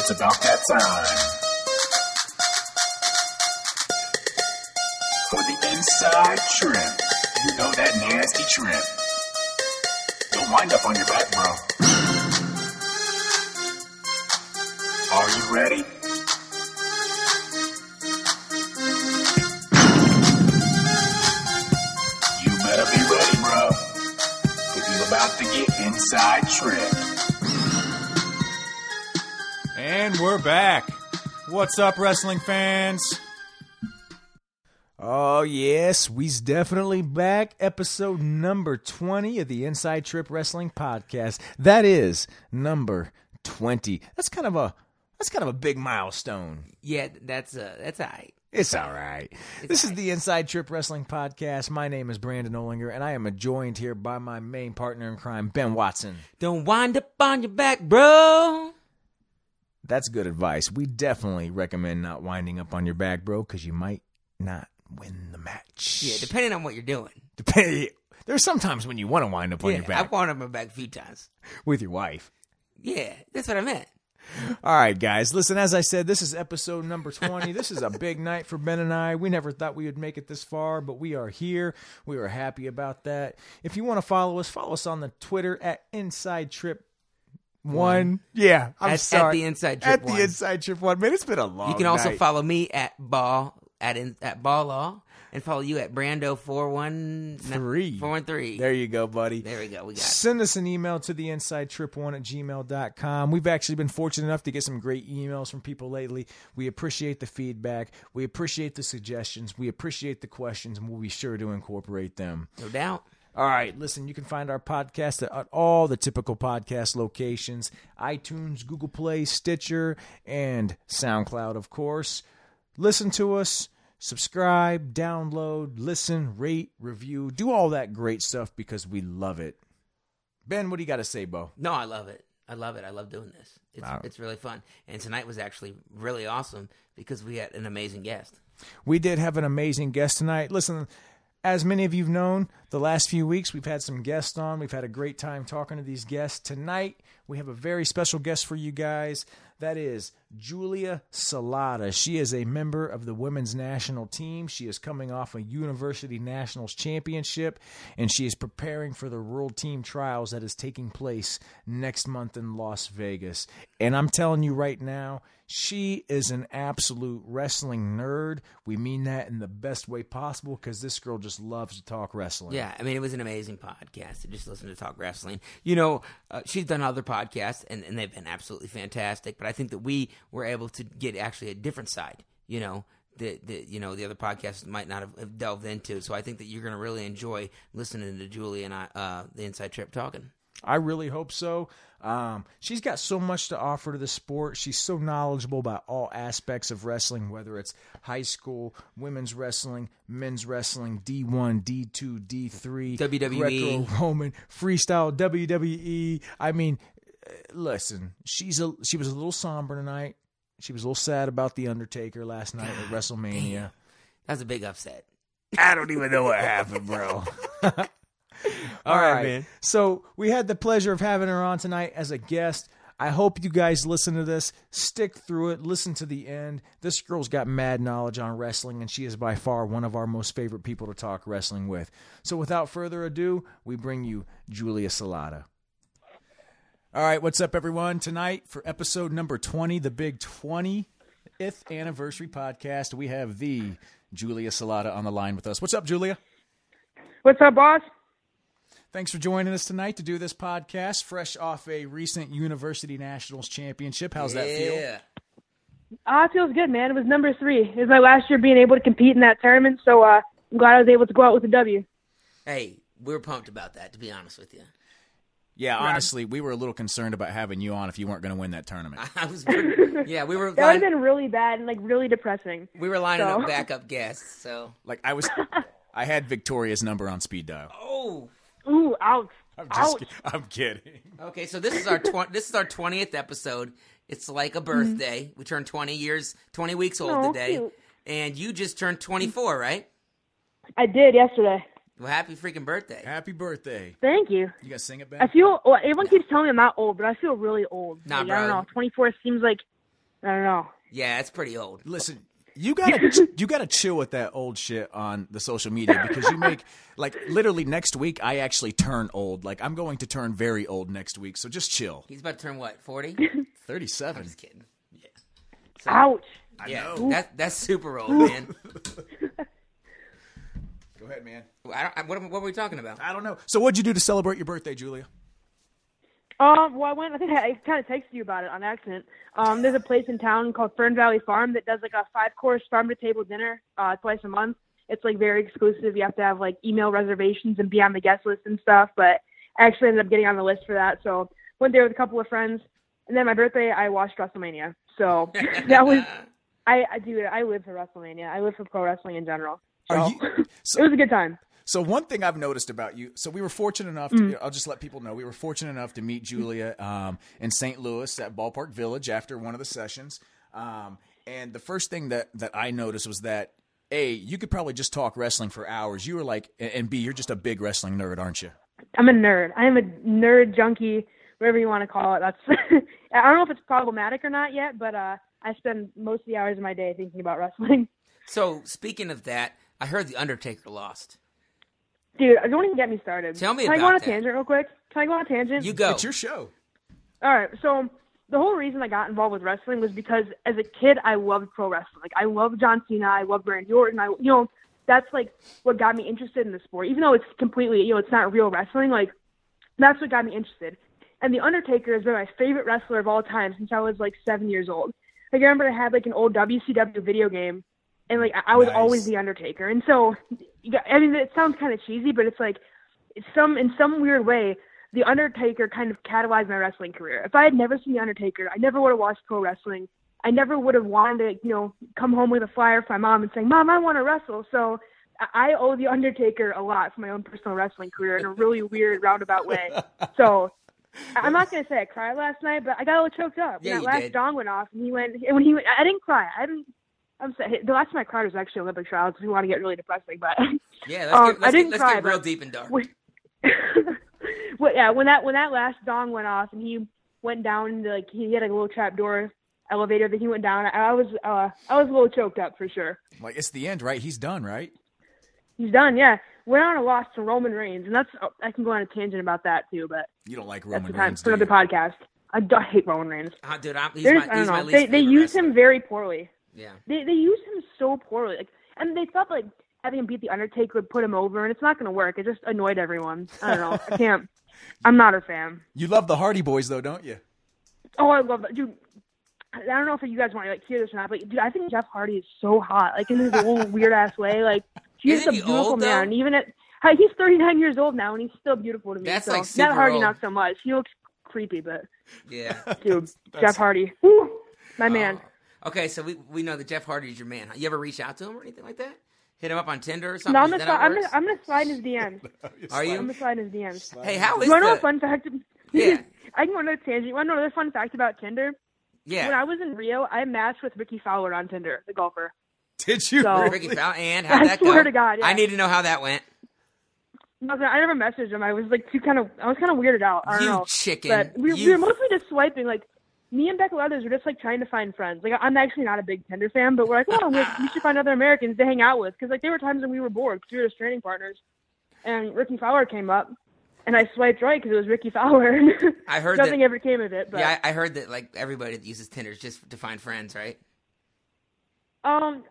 It's about that time. For the inside trip. You know that nasty trim. Don't wind up on your back, bro. Are you ready? You better be ready, bro. Because you're about to get inside trip. And we're back. What's up, wrestling fans? Oh, yes, we's definitely back. Episode number 20 of the Inside Trip Wrestling Podcast. That is number 20. That's kind of a that's kind of a big milestone. Yeah, that's uh, that's all right. It's all right. This is the Inside Trip Wrestling Podcast. My name is Brandon Olinger, and I am joined here by my main partner in crime, Ben Watson. Don't wind up on your back, bro. That's good advice. We definitely recommend not winding up on your back, bro, because you might not win the match. Yeah, depending on what you're doing. Depend- There's sometimes when you want to wind up on yeah, your back I've wound up on my back a few times. with your wife. Yeah, that's what I meant. All right, guys. Listen, as I said, this is episode number 20. this is a big night for Ben and I. We never thought we would make it this far, but we are here. We are happy about that. If you want to follow us, follow us on the Twitter at Inside Trip One. Yeah, I'm At- at sorry. the Inside Trip At the One. Inside Trip One. Man, it's been a long You can also night. follow me at ball at in, at ball law and follow you at Brando four one Three. four one three. There you go, buddy. There we go. We got it. Send us an email to the inside trip one at gmail.com. We've actually been fortunate enough to get some great emails from people lately. We appreciate the feedback. We appreciate the suggestions. We appreciate the questions, and we'll be sure to incorporate them. no doubt. All right, listen, you can find our podcast at, all the typical podcast locations iTunes, Google Play, Stitcher, and SoundCloud, of course. Listen to us, subscribe, download, listen, rate, review, do all that great stuff because we love it. Ben, what do you got to say, Bo? No, I love it. I love it. I love doing this. It's Wow. it's really fun. And tonight was actually really awesome because we had an amazing guest. We did have an amazing guest tonight. Listen, as many of you've known, the last few weeks we've had some guests on. We've had a great time talking to these guests. Tonight we have a very special guest for you guys. That is Julia Salata. She is a member of the women's national team. She is coming off a University Nationals championship and she is preparing for the World Team Trials that is taking place next month in Las Vegas. And I'm telling you right now, she is an absolute wrestling nerd. We mean that in the best way possible because this girl just loves to talk wrestling. Yeah, I mean, it was an amazing podcast to just listen to talk wrestling. You know, uh, she's done other podcasts, and, and they've been absolutely fantastic. But I think that we were able to get actually a different side. You know, that that you know the other podcasts might not have, delved into. So I think that you're going to really enjoy listening to Julie and I, uh, the Inside Trip talking. I really hope so. Um, she's got so much to offer to the sport. She's so knowledgeable about all aspects of wrestling, whether it's high school, women's wrestling, men's wrestling, D1, D2, D3, WWE. Roman, freestyle, WWE. I mean, listen, she's a she was a little somber tonight. She was a little sad about the Undertaker last night at WrestleMania. That's a big upset. I don't even know what happened, bro. All right, right, man. So we had the pleasure of having her on tonight as a guest. I hope you guys listen to this, stick through it, listen to the end. This girl's got mad knowledge on wrestling, and she is by far one of our most favorite people to talk wrestling with. So without further ado, we bring you Julia Salata. All right, what's up, everyone? Tonight for episode number 20, the big 20th anniversary podcast, we have the Julia Salata on the line with us. What's up, Julia? What's up, boss? Thanks for joining us tonight to do this podcast, fresh off a recent University Nationals championship. How's that feel? Yeah. Ah, it feels good, man. It was number three. It was my last year being able to compete in that tournament, so uh, I'm glad I was able to go out with a W. Hey, we were pumped about that. To be honest with you, Yeah, honestly, we were a little concerned about having you on if you weren't going to win that tournament. I was. Yeah, we were. That would have been really bad and like really depressing. we were lining So- up backup guests. So. Like I was, I had Victoria's number on speed dial. Oh. Ooh, ouch. I'm just, ouch. I'm kidding. Okay, so this is our tw- this is our twentieth episode. It's like a mm-hmm. birthday. We turned twenty years, twenty weeks old Aw, today, cute. and you just turned twenty four, right? I did yesterday. Well, happy freaking birthday! Happy birthday! Thank you. You got to sing it back. I feel. Well, everyone keeps telling me I'm not old, but I feel really old. Nah, Like, I don't bro. know. 24 seems like I don't know. Yeah, it's pretty old. Listen, you gotta you gotta chill with that old shit on the social media because you make like literally next week I actually turn old. Like I'm going to turn very old next week, so just chill. He's about to turn what? Forty? Thirty seven. Just kidding. Yeah. Ouch. yeah, that that's super old, man. Go ahead, man. I don't, I, what, what were we talking about? I don't know. So what'd you do to celebrate your birthday, Julia? Um, well, I went. I think I, I kind of texted you about it on accident. Um, there's a place in town called Fern Valley Farm that does like a five course farm to table dinner uh, twice a month. It's like very exclusive. You have to have like email reservations and be on the guest list and stuff. But I actually ended up getting on the list for that. So went there with a couple of friends. And then my birthday, I watched WrestleMania. So that was. I, I do. I live for WrestleMania. I live for pro wrestling in general. So Are you- it was a good time. So one thing I've noticed about you, so we were fortunate enough. Mm. To, I'll just let people know we were fortunate enough to meet Julia um, in St. Louis at Ballpark Village after one of the sessions. Um, and the first thing that that I noticed was that a you could probably just talk wrestling for hours. You were like, and b you're just a big wrestling nerd, aren't you? I'm a nerd. I am a nerd junkie, whatever you want to call it. That's I don't know if it's problematic or not yet, but uh, I spend most of the hours of my day thinking about wrestling. So speaking of that, I heard the Undertaker lost. Dude, don't even get me started. Tell me Can I go about on a that. tangent real quick? Can I go on a tangent? You go. It's your show. All right. So the whole reason I got involved with wrestling was because as a kid I loved pro wrestling. Like I loved John Cena, I loved Randy Orton. I you know that's like what got me interested in the sport. Even though it's completely you know it's not real wrestling, like that's what got me interested. And the Undertaker has been my favorite wrestler of all time since I was like seven years old. Like I remember I had like an old WCW video game, and like I I was Nice. always the Undertaker. And so, got- I mean, it sounds kind of cheesy, but it's like some in some weird way, the Undertaker kind of catalyzed my wrestling career. If I had never seen the Undertaker, I never would have watched pro wrestling. I never would have wanted to, you know, come home with a flyer for my mom and saying, "Mom, I want to wrestle." So I owe the Undertaker a lot for my own personal wrestling career in a really weird roundabout way. So I'm not gonna say I cried last night, but I got a little choked up. Yeah, when that last did. dong went off, and he went. and When he, went, I didn't cry. I didn't. I'm sorry. The last time I cried was actually Olympic trials. If you want to get really depressing, but Yeah, let's Um, get, I let's, didn't get, let's cry, get real deep and dark. when, well, yeah, when that when that last dong went off and he went down, like he had a little trap door elevator that he went down. I, I was uh I was a little choked up for sure. Like it's the end, right? He's done, right? He's done, yeah. Went on a loss to Roman Reigns, and that's oh, I can go on a tangent about that too, but You don't like Roman the time Reigns, for another podcast. I, do- I hate Roman Reigns. Ah, dude, I'm, he's They're my, just, he's don't my know. least They they use wrestler. him very poorly. Yeah. They they use him so poorly, like, and they thought like having him beat the Undertaker would put him over, and it's not going to work. It just annoyed everyone. I don't know. I can't. I'm not a fan. You love the Hardy Boys, though, don't you? Oh, I love that, dude. I don't know if you guys want to like hear this or not, but dude, I think Jeff Hardy is so hot, like in his own weird ass way. Like he's a beautiful old, man. and Even at he's 39 years old now, and he's still beautiful to me. That's, so like, super Matt Hardy, old. not so much. He looks creepy, but Yeah. dude, Jeff Hardy, Woo, my oh, man. Okay, so we we know that Jeff Hardy is your man. You ever reach out to him or anything like that? Hit him up on Tinder or something? No, I'm gonna, sli- I'm gonna, I'm gonna slide in his DMs. Are you? I'm you? gonna slide in his DMs. Hey, how is You want to know a the? fun fact? Yeah. I can go on another tangent. You want to know another fun fact about Tinder? Yeah. When I was in Rio, I matched with Rickie Fowler on Tinder, the golfer. Did you So- really? Rickie Fowler, and how'd I that swear go? to God, yeah. I need to know how that went. No, I never messaged him. I was like too kind of, I was kind of weirded out. I don't You know. chicken. But we, You- we were mostly just swiping. Like me and Becka Leathers were just like trying to find friends. Like I'm actually not a big Tinder fan, but we're like, oh, we, we should find other Americans to hang out with because like there were times when we were bored because we were just training partners. And Rickie Fowler came up, and I swiped right because it was Rickie Fowler. I heard Nothing that. ever came of it. But Yeah, I, I heard that like everybody that uses Tinder is just to find friends, right? um,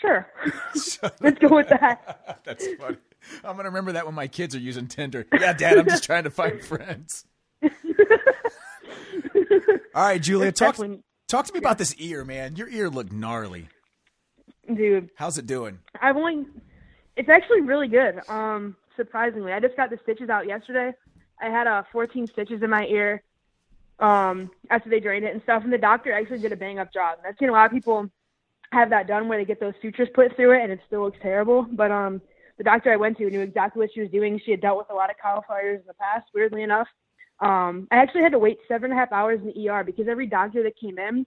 sure. Let's go with that. That's funny. I'm gonna remember that when my kids are using Tinder. Yeah, Dad, I'm just trying to find friends. All right, Julia, talk Definitely- talk to me about this ear, man. Your ear looked gnarly. Dude, How's it doing? I've only. It's actually really good. Um, surprisingly, I just got the stitches out yesterday. I had uh 14 stitches in my ear. Um, after they drained it and stuff, and the doctor actually did a bang up job. I've seen a lot of people have that done where they get those sutures put through it and it still looks terrible. But um, the doctor I went to knew exactly what she was doing. She had dealt with a lot of cauliflowers in the past. Weirdly enough, um, I actually had to wait seven and a half hours in the ER because every doctor that came in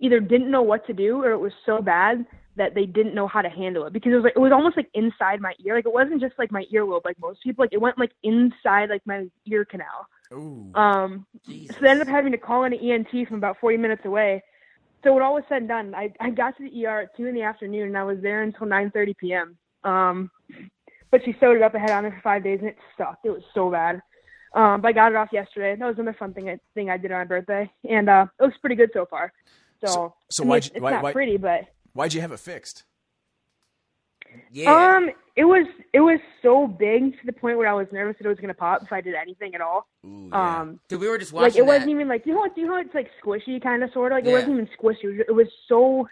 either didn't know what to do or it was so bad that they didn't know how to handle it because it was like it was almost like inside my ear. Like it wasn't just like my earlobe like most people. Like it went like inside like my ear canal. Ooh. Um, Jesus. so they ended up having to call in an ENT from about 40 minutes away. so when all was said and done, I I got to the ER at two in the afternoon, and I was there until 9:30 p.m. Um, but she sewed it up. I had it on there for five days, and it sucked. It was so bad. Um, but I got it off yesterday. That was another fun thing I, thing I did on my birthday, and uh, it looks pretty good so far. So, So- so I mean, why'd it's, you- it's why- not why- pretty, but Why'd you have it fixed? Yeah. um, it was it was so big to the point where I was nervous that it was gonna pop if I did anything at all. Ooh, yeah. Um, Dude, we were just like watching it wasn't even like you know what you know it's like squishy kind of sort of like Yeah. it wasn't even squishy. It was, it was so.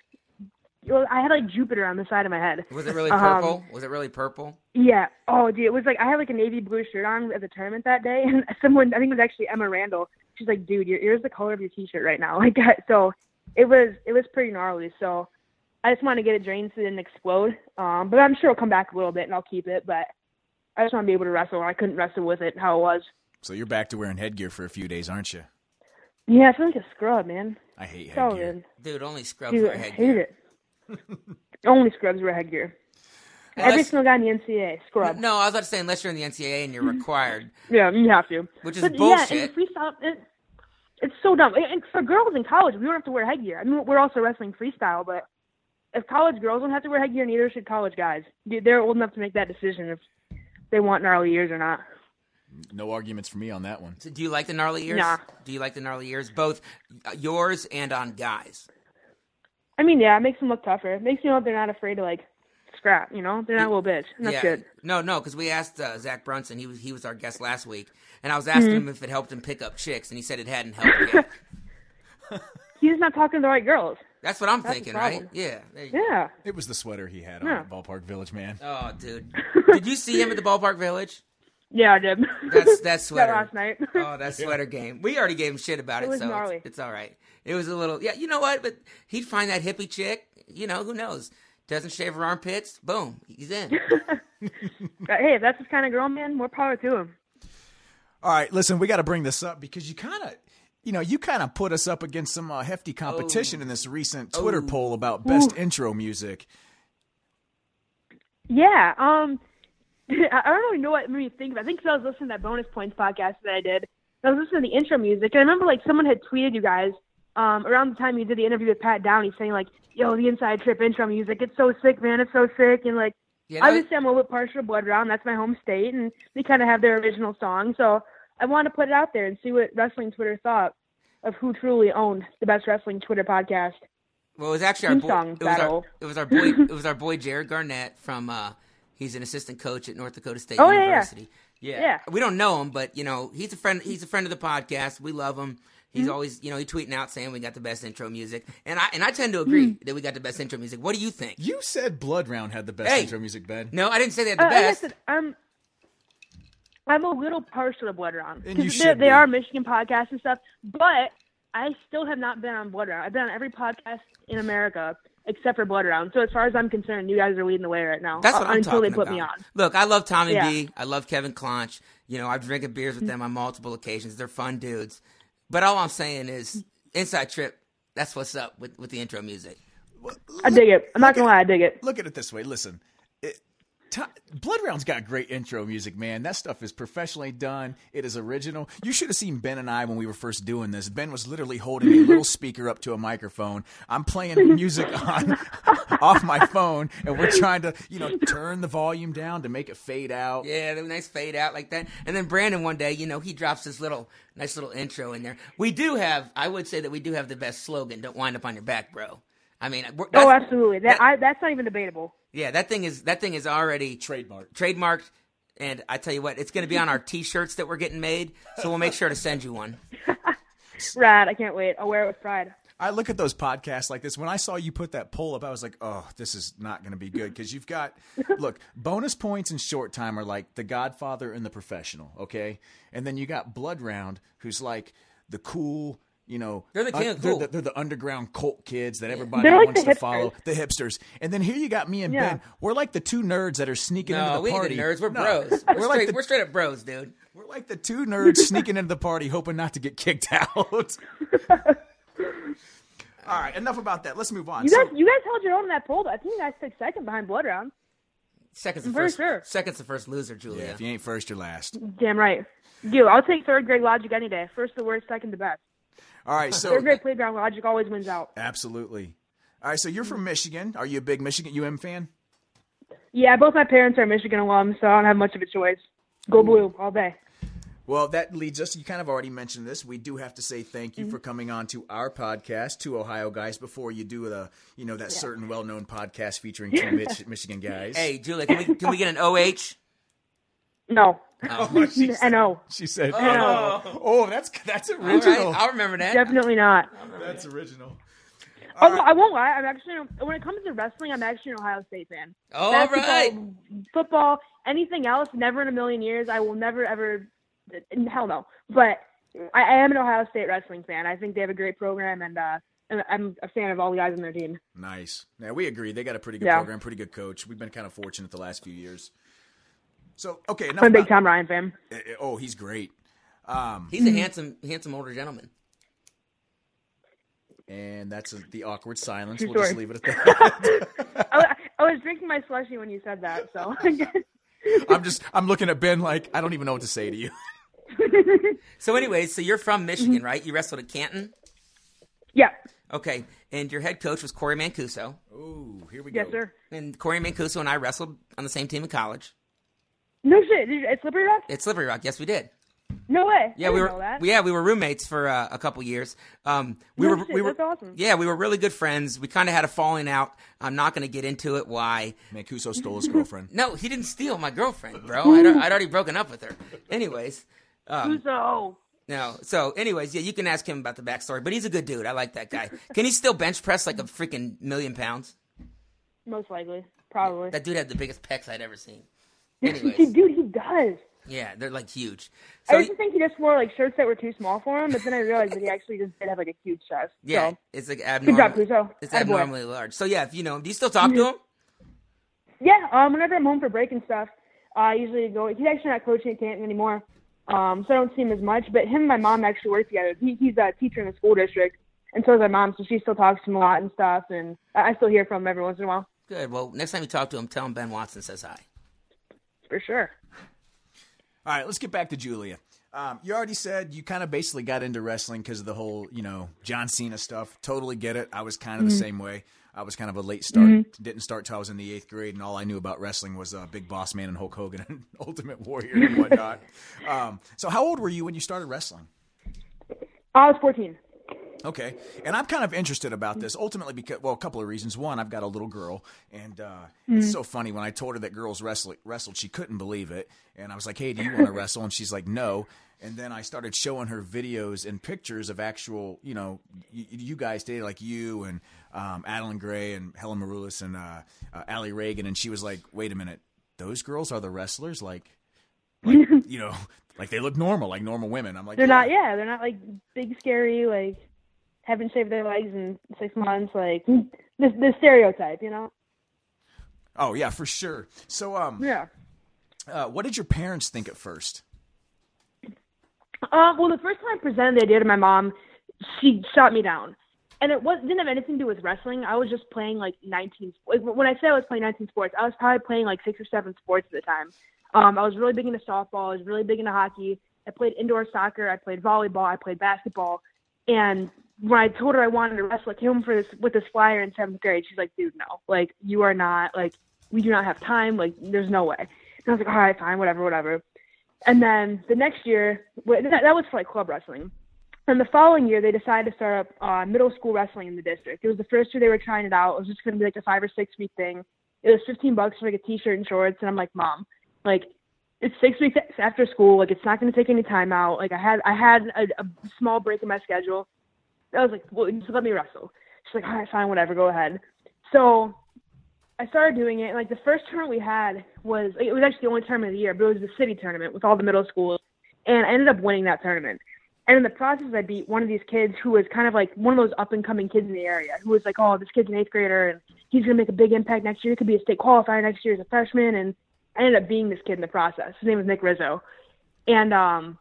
It I had like Jupiter on the side of my head. Was it really Um, purple? was it really purple? Yeah. Oh, dude, it was like I had like a navy blue shirt on at the tournament that day, and someone I think it was actually Emma Randall. She's like, "Dude, your ear's the color of your t-shirt right now." Like, so it was it was pretty gnarly. So I just want to get it drained so it didn't explode. Um, but I'm sure it'll come back a little bit, and I'll keep it. But I just want to be able to wrestle. I couldn't wrestle with it how it was. So you're back to wearing headgear for a few days, aren't you? Yeah, I feel like a scrub, man. I hate headgear. good. Dude, only scrubs Dude, wear I hate it. Only scrubs wear headgear. Every single guy in the NCAA scrub. No, I was about to say unless you're in the NCAA and you're required. Yeah, you have to. Which is but, Yeah, bullshit. and freestyle, it, it's so dumb. And and for girls in college, we don't have to wear headgear. I mean, we're also wrestling freestyle, but if college girls don't have to wear headgear, neither should college guys. They're old enough to make that decision if they want gnarly ears or not. No arguments for me on that one. So do you like the gnarly ears? Nah. Do you like the gnarly ears? Both uh, yours and on guys. I mean, yeah, it makes them look tougher. It makes you know they're not afraid to like scrap. You know, they're not a little bitch. And that's yeah. good. No, no, because we asked uh, Zach Brunson. He was he was our guest last week, and I was asking Mm-hmm. him if it helped him pick up chicks, and he said it hadn't helped yet. He's not talking to the right girls. That's what I'm That's thinking, right? problem. Yeah. go. Yeah. It was the sweater he had on Yeah. at Ballpark Village, man. Oh, dude, did you see him at the ballpark village? Yeah, I did. That's that that sweater. last night. Oh, that sweater game. We already gave him shit about it, It was so it's, it's all right. It was a little, yeah. You know what? But he'd find that hippie chick. You know, who knows? Doesn't shave her armpits. Boom, he's in. Hey, if that's his kind of girl, man, more power to him. All right, listen, we got to bring this up because you kind of, you know, you kind of put us up against some uh, hefty competition in this recent Twitter Oh. poll about best intro music. Yeah. Um, I I don't really know what made me think of. it. I think 'cause I was listening to that bonus points podcast that I did. I was listening to the intro music, and I remember like someone had tweeted you guys um, around the time you did the interview with Pat Downey, saying like, "Yo, the Inside Trip intro music, it's so sick, man, it's so sick," and like. You know, Obviously, I'm a little bit partial to Blood Round. That's my home state, and they kind of have their original song. So I want to put it out there and see what wrestling Twitter thought of who truly owned the best wrestling Twitter podcast. well, it was actually our boy. song It was our, it was our boy. it was our boy Jared Garnett from. uh He's an assistant coach at North Dakota State Oh, yeah, yeah. University. Yeah, Yeah. We don't know him, but you know he's a friend. He's a friend of the podcast. We love him. He's Mm-hmm. always, you know, he tweeting out saying we got the best intro music, and I and I tend to agree Mm-hmm. that we got the best intro music. What do you think? You said Blood Round had the best Hey. intro music, Ben. No, I didn't say they had the Uh, like I best. said, I'm I'm a little partial to Blood Round And you because should they be. are Michigan podcasts and stuff. But I still have not been on Blood Round. I've been on every podcast in America except for Blood Round. So as far as I'm concerned, you guys are leading the way right now. That's uh, what I'm until talking they put about. me on. Look, I love Tommy Yeah. B. I love Kevin Clonch. You know, I've drinking beers with them on multiple occasions. They're fun dudes. But all I'm saying is, Inside Trip. That's what's up with, with the intro music. I dig it. I'm not gonna lie, I dig it. Look at it this way. Listen, it, Ti- Blood Round's got great intro music, man. That stuff is professionally done. It is original. You should have seen Ben and I when we were first doing this. Ben was literally holding a little speaker up to a microphone. I'm playing music on off my phone, and we're trying to, you know, turn the volume down to make it fade out. Yeah, the nice fade out like that. And then Brandon one day, you know, he drops this little nice little intro in there. We do have, I would say that we do have the best slogan. Don't wind up on your back, bro. I mean, Oh, that's- absolutely. That, I, that's not even debatable. Yeah, that thing is that thing is already trademarked. trademarked. And I tell you what, it's going to be on our T-shirts that we're getting made. So we'll make sure to send you one. Rad. I can't wait. I'll wear it with pride. I look at those podcasts like this. When I saw you put that poll up, I was like, oh, this is not going to be good because you've got, look, bonus points and short time are like the Godfather and the professional, okay? And then you got Blood Round, who's like the cool, you know, They're the uh, king of they're, the, they're the underground cult kids that everybody like wants the to follow, the hipsters. And then here you got me and Yeah. Ben. We're like the two nerds that are sneaking into the we ain't party. the nerds. We're No. bros. We're, We're, like straight, the, we're straight up bros, dude. we're like the two nerds sneaking into the party, hoping not to get kicked out. All right, enough about that. Let's move on. You So- guys, you guys held your own in that poll. though. I think you guys took second behind Blood Round. Second's the I'm first. sure. Second's the first loser, Julia. Yeah, if you ain't first, you're last. Damn right. Dude, I'll take third grade logic any day. First the worst, second the best. All right, so Third grade playground logic always wins out. absolutely. All right, so you're from Michigan. Are you a big Michigan UM fan? Yeah, both my parents are Michigan alums, so I don't have much of a choice. Go blue all day. Well, that leads us. You kind of already mentioned this. We do have to say thank you Mm-hmm. for coming on to our podcast, two Ohio guys. Before you do the, you know, that certain well-known podcast featuring two Mich- Michigan guys. Hey, Julia, can we can we get an OH? No. Oh, she said, I know. she said, Oh. "Oh, oh, that's that's original. right, I'll remember that. Definitely not. That's original." Although I won't lie, I'm actually when it comes to wrestling, I'm actually an Ohio State fan. All Basketball, right. Football, anything else, never in a million years. I will never ever. Hell no. But I, I am an Ohio State wrestling fan. I think they have a great program, and uh, I'm a fan of all the guys on their team. Nice. Yeah, we agree. They got a pretty good Yeah. program, pretty good coach. We've been kind of fortunate the last few years. So okay, enough I'm a big about- Tom Ryan fan. eh, eh, Oh, he's great. Um, He's a handsome, handsome older gentleman. and that's a, the awkward silence. True we'll just leave it at that. I, I was drinking my slushy when you said that, so I'm just I'm looking at Ben like I don't even know what to say to you. So, anyways, so you're from Mm-hmm. Michigan, right? You wrestled at Canton. yeah, Okay, and your head coach was Corey Mancuso, Oh, here we go. yes sir. and Corey Mancuso and I wrestled on the same team in college. No shit, Did you, at Slippery Rock? At Slippery Rock, yes, we did. No way. Yeah, I we didn't were. Know that. Yeah, we were roommates for uh, a couple years. Um, we No were. shit, we were. that's awesome. Yeah, we were really good friends. We kind of had a falling out. I'm not going to get into it. Why? Mancuso stole his girlfriend. No, he didn't steal my girlfriend, bro. I'd, I'd already broken up with her. Anyways, um, so no. So, anyways, yeah, you can ask him about the backstory. But he's a good dude. I like that guy. Can he still bench press like a freaking million pounds? most likely, probably. That dude had the biggest pecs I'd ever seen. He- Anyways, dude, he does. yeah, they're like huge. I So used to think he just wore like shirts that were too small for him, but then I realized that he actually just did have like a huge chest. yeah, So, it's like abnormal. good job, Cuso. It's Attaboy. abnormally large. So yeah, if you know, do you still talk to him? Yeah, um, whenever I'm home for break and stuff, I usually go. He's actually not coaching at Canton anymore, um, so I don't see him as much. But him and my mom actually work together. He, he's a teacher in the school district, and so is my mom. So she still talks to him a lot and stuff, and I I still hear from him every once in a while, Good. Well, next time you talk to him, tell him Ben Watson says hi. For sure. All right, let's get back to Julia. Um, you already said you kind of basically got into wrestling because of the whole, you know, John Cena stuff. Totally get it. I was kind of the same way. I was kind of a late start. Didn't start till I was in the eighth grade, and all I knew about wrestling was uh, Big Boss Man and Hulk Hogan and Ultimate Warrior and whatnot. um, so, how old were you when you started wrestling? I was 14. Okay, and I'm kind of interested about this ultimately because, well, a couple of reasons. One, I've got a little girl, and uh, it's so funny when I told her that girls wrestle, wrestled, she couldn't believe it, and I was like, "Hey, do you want to wrestle?" And she's like, "No." And then I started showing her videos and pictures of actual, you know, you, you guys dated like you and um, Adeline Gray and Helen Maroulis and uh, uh, Alli Ragan, and she was like, "Wait a minute, those girls are the wrestlers? Like, like you know, like they look normal, like normal women." I'm like, They're not, yeah, they're not like big, scary, like haven't shaved their legs in six months, like the the stereotype, you know? Oh yeah, for sure. So, um, Yeah. Uh, what did your parents think at first? Um, well, the first time I presented the idea to my mom, she shot me down, and it was didn't have anything to do with wrestling. I was just playing like 19. Like, when I say I was playing 19 sports, I was probably playing like six or seven sports at the time. Um, I was really big into softball. I was really big into hockey. I played indoor soccer. I played volleyball. I played basketball. And when I told her I wanted to wrestle, I came home for this with this flyer in seventh grade. She's like, "Dude, no. Like, you are not. Like, we do not have time. Like, there's no way." And I was like, "All right, fine, whatever, whatever." And then the next year, that, was for like club wrestling. And the following year, they decided to start up uh, middle school wrestling in the district. It was the first year they were trying it out. It was just going to be like a five or six week thing. It was 15 bucks for like a t-shirt and shorts. And I'm like, mom, like it's six weeks after school. Like it's not going to take any time out. Like I had, I had a, a small break in my schedule. I was like, well, just let me wrestle. She's like, all right, fine, whatever, go ahead. So I started doing it. And like the first tournament we had was it was actually the only tournament of the year, but it was the city tournament with all the middle schools, and I ended up winning that tournament. And in the process, I beat one of these kids who was kind of like one of those up and coming kids in the area, who was like, oh, this kid's an eighth grader and he's gonna make a big impact next year. He could be a state qualifier next year as a freshman. And I ended up being this kid in the process. His name was Nick Rizzo, and um,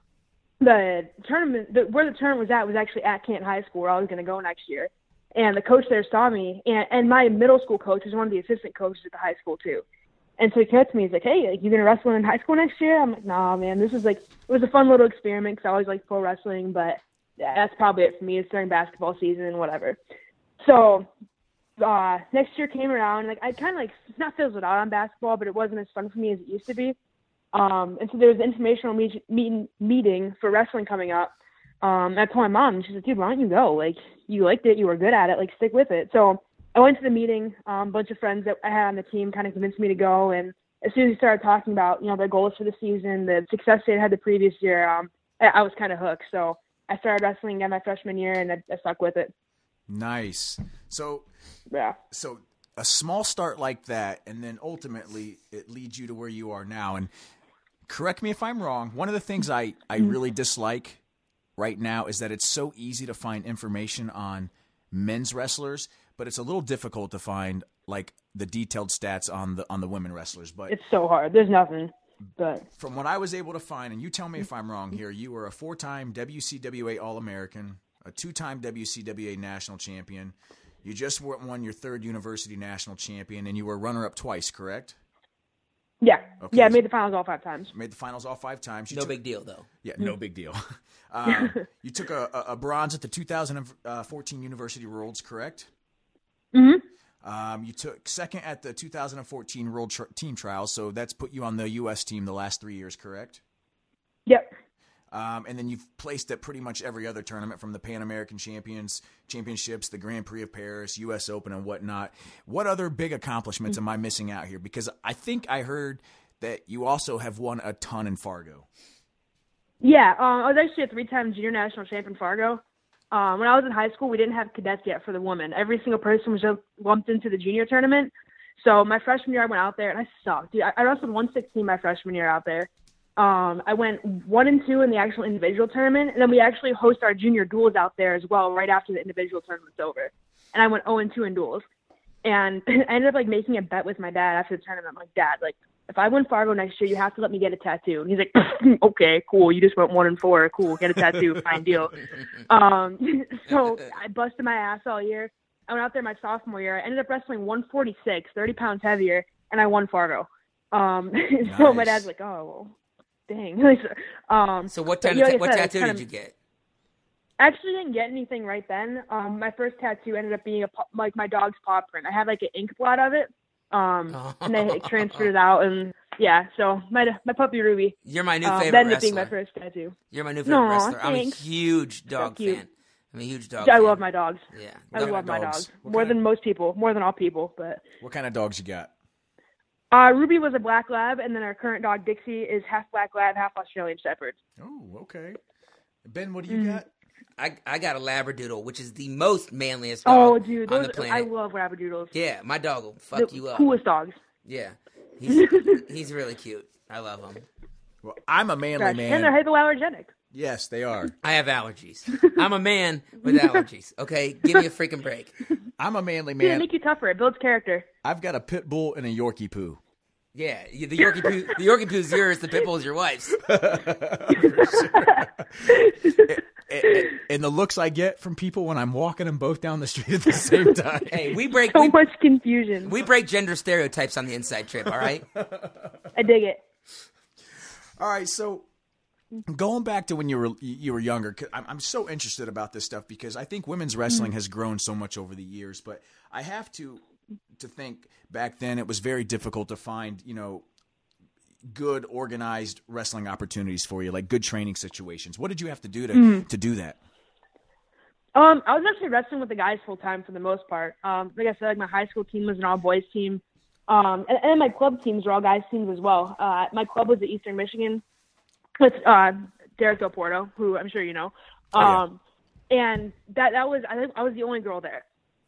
the tournament, the, where the tournament was at, was actually at Canton High School, where I was gonna go next year and the coach there saw me and, and my middle school coach was one of the assistant coaches at the high school too and so he came up to me he's like hey like, you gonna wrestle in high school next year i'm like nah man this is like it was a fun little experiment because i always like pro wrestling but that's probably it for me. It's during basketball season, and whatever. So uh, next year came around, like I kind of like not fizzled out on basketball, but it wasn't as fun for me as it used to be. Um, and so there was an informational meet, meeting meeting for wrestling coming up. Um, I told my mom, she said, "Dude, why don't you go? Like you liked it, you were good at it, like stick with it." So I went to the meeting. Um, a bunch of friends that I had on the team kind of convinced me to go, and as soon as we started talking about you know their goals for the season, the success they had the previous year, um, I, I was kind of hooked. So I started wrestling again my freshman year, and I, I stuck with it. Nice. So Yeah. so a small start like that and then ultimately it leads you to where you are now and correct me if i'm wrong one of the things i i mm-hmm. really dislike right now is that it's so easy to find information on men's wrestlers but it's a little difficult to find like the detailed stats on the on the women wrestlers but It's so hard. There's nothing. But from what I was able to find, and you tell me if I'm wrong here, you were a four time WCWA All American, a two time WCWA National Champion. You just won your third University National Champion, and you were runner up twice, correct? Yeah, Okay. yeah, I made the finals all five times. Made the finals all five times. You No took- big deal though. Yeah, no big deal. um, you took a, a, a bronze at the 2014 University Worlds, correct? Mhm. Um, you took second at the 2014 World Tr- Team Trials, so that's put you on the U.S. team the last three years, correct? Um, and then you've placed at pretty much every other tournament from the Pan American Champions Championships, the Grand Prix of Paris, U.S. Open, and whatnot. What other big accomplishments am I missing out here? Because I think I heard that you also have won a ton in Fargo. Yeah, um, I was actually a three-time junior national champion Fargo. Um, when I was in high school, we didn't have cadets yet for the women. Every single person was just lumped into the junior tournament. So my freshman year, I went out there and I sucked. Dude, I, I wrestled 116 my freshman year out there. Um, I went one and two in the actual individual tournament, and then we actually host our junior duels out there as well right after the individual tournament's over. And I went 0 and two in duels. And I ended up like making a bet with my dad after the tournament. I'm like, Dad, like if I win Fargo next year, you have to let me get a tattoo. And he's like, okay, cool. You just went one and four. Cool. Get a tattoo. Fine deal. Um, so I busted my ass all year. I went out there my sophomore year. I ended up wrestling 146, 30 pounds heavier, and I won Fargo. Um, so my dad's like, oh, well, dang. um, So what But, kind yeah, of like what said, tattoo kind did of- you get? I actually didn't get anything right then. Um, my first tattoo ended up being a like my dog's paw print. I had like an ink blot of it. Um, and I transferred it out, and yeah. So my my puppy Ruby. You're my new Um, favorite that ended up wrestler. being my first tattoo. You're my new favorite Aw, wrestler. I'm a huge dog cute. fan. I'm a huge dog. I fan. love my dogs. Yeah. I love kind of my dogs? dogs What more kind than most people, more than all people. But What kind of dogs you got? Uh, Ruby was a black lab, and then our current dog Dixie is half black lab, half Australian Shepherd. Oh, okay. Ben, what do you Mm. got? I I got a Labradoodle, which is the most manliest Oh, dog dude, on the planet. I love Labradoodles. yeah, my dog will fuck the you up. coolest dogs. Yeah, he's he's really cute. I love him. Well, I'm a manly Gosh, and man. they're hypoallergenic. Yes, they are. I have allergies. I'm a man with allergies. Okay, give me a freaking break. I'm a manly Dude, they man. make you tougher. It builds character. I've got a pit bull and a Yorkie poo. Yeah, the Yorkie poo, the Yorkie poo's yours. The pit bull is your wife's. and, and the looks I get from people when I'm walking them both down the street at the same time. Hey, we break So we, much confusion. we break gender stereotypes on the inside trip. All right. I dig it. All right, so going back to when you were you were younger, I'm, I'm so interested about this stuff because I think women's wrestling has grown so much over the years. But I have to to think back then it was very difficult to find you know good organized wrestling opportunities for you, like good training situations. What did you have to do to to do that? Um, I was actually wrestling with the guys full time for the most part. Um, like I said, like my high school team was an all boys team. Um, and, and my club teams were all guys teams as well. Uh, my club was at Eastern Michigan with uh, Derek Del Porto, who I'm sure you know. yeah. Um, and that that was I think I was the only girl there,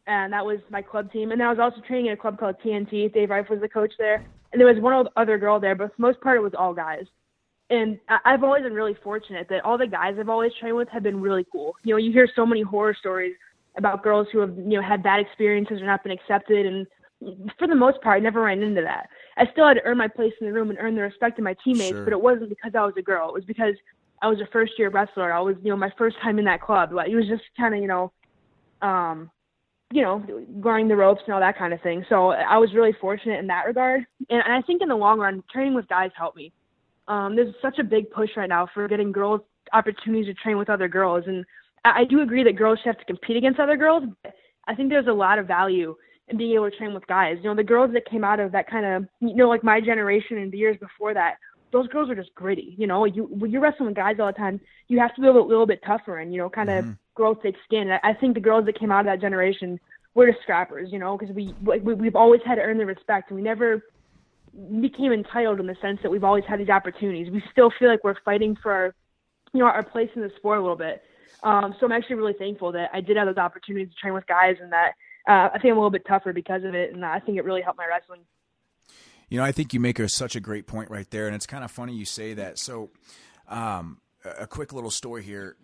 and that was my club team. And then I was also training at a club called TNT. Dave Reif was the coach there, and there was one other girl there, but for the most part it was all guys. And I- I've always been really fortunate that all the guys I've always trained with have been really cool. You know, you hear so many horror stories about girls who have you know had bad experiences or not been accepted, and for the most part, I never ran into that. I still had to earn my place in the room and earn the respect of my teammates, Sure. but it wasn't because I was a girl. It was because I was a first year wrestler. I was, you know, my first time in that club. Like, It was just kind of, you know, um, you know, learning the ropes and all that kind of thing. So I was really fortunate in that regard. And, and I think in the long run, training with guys helped me. Um, there's such a big push right now for getting girls opportunities to train with other girls. And I, I do agree that girls should have to compete against other girls. But I think there's a lot of value being able to train with guys. You know, the girls that came out of that kind of, you know, like my generation and the years before that, those girls are just gritty. You know, you when you're wrestling with guys all the time, you have to be a little, little bit tougher and you know, kind of Mhm. grow thick skin. I, I think the girls that came out of that generation were just scrappers. You know, because we, we we've always had to earn their respect, and we never became entitled in the sense that we've always had these opportunities. We still feel like we're fighting for our, you know, our place in the sport a little bit. Um, so I'm actually really thankful that I did have those opportunities to train with guys, and that uh, I think I'm a little bit tougher because of it, and I think it really helped my wrestling. You know, I think you make a, such a great point right there, and it's kind of funny you say that. So, um, a quick little story here.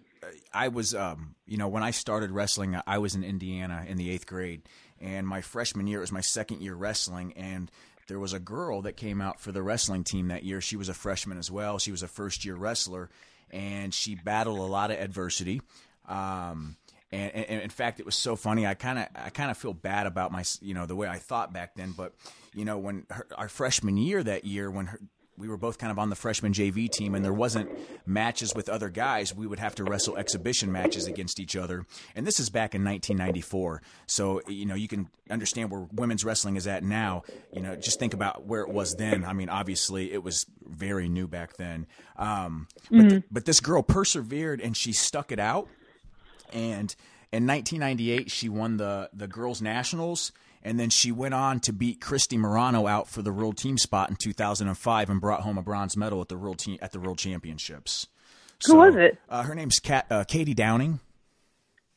I was, um, you know, when I started wrestling, I was in Indiana in the eighth grade, and my freshman year it was my second year wrestling, and there was a girl that came out for the wrestling team that year. She was a freshman as well. She was a first year wrestler, and she battled a lot of adversity. Um, and, and in fact, it was so funny. I kind of, I kind of feel bad about my, you know, the way I thought back then. But you know, when her, our freshman year that year, when her, we were both kind of on the freshman JV team, and there wasn't matches with other guys, we would have to wrestle exhibition matches against each other. And this is back in 1994, so you know you can understand where women's wrestling is at now. You know, just think about where it was then. I mean, obviously it was very new back then. Um, but, th- but this girl persevered and she stuck it out. And in 1998, she won the the girls nationals, and then she went on to beat Kristie Marano out for the world team spot in 2005 and brought home a bronze medal at the world team at the world championships. Who was it? Uh, her name's Kat, uh, Katie Downing.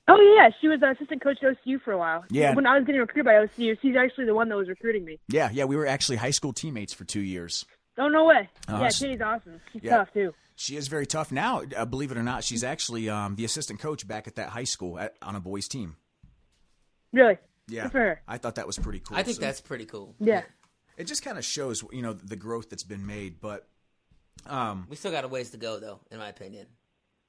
Oh yeah, she was an assistant coach at OCU for a while. Yeah. When I was getting recruited by OCU, she's actually the one that was recruiting me. Yeah, yeah, we were actually high school teammates for two years. Oh no way. Uh, yeah, Katie's awesome. She's Yeah. tough too. She is very tough now. Uh, believe it or not, she's actually um, the assistant coach back at that high school at, on a boys team. Really. Yeah, for her. I thought that was pretty cool. I think So- that's pretty cool. Yeah. it just kind of shows you know the growth that's been made. But um, We still got a ways to go, though, in my opinion.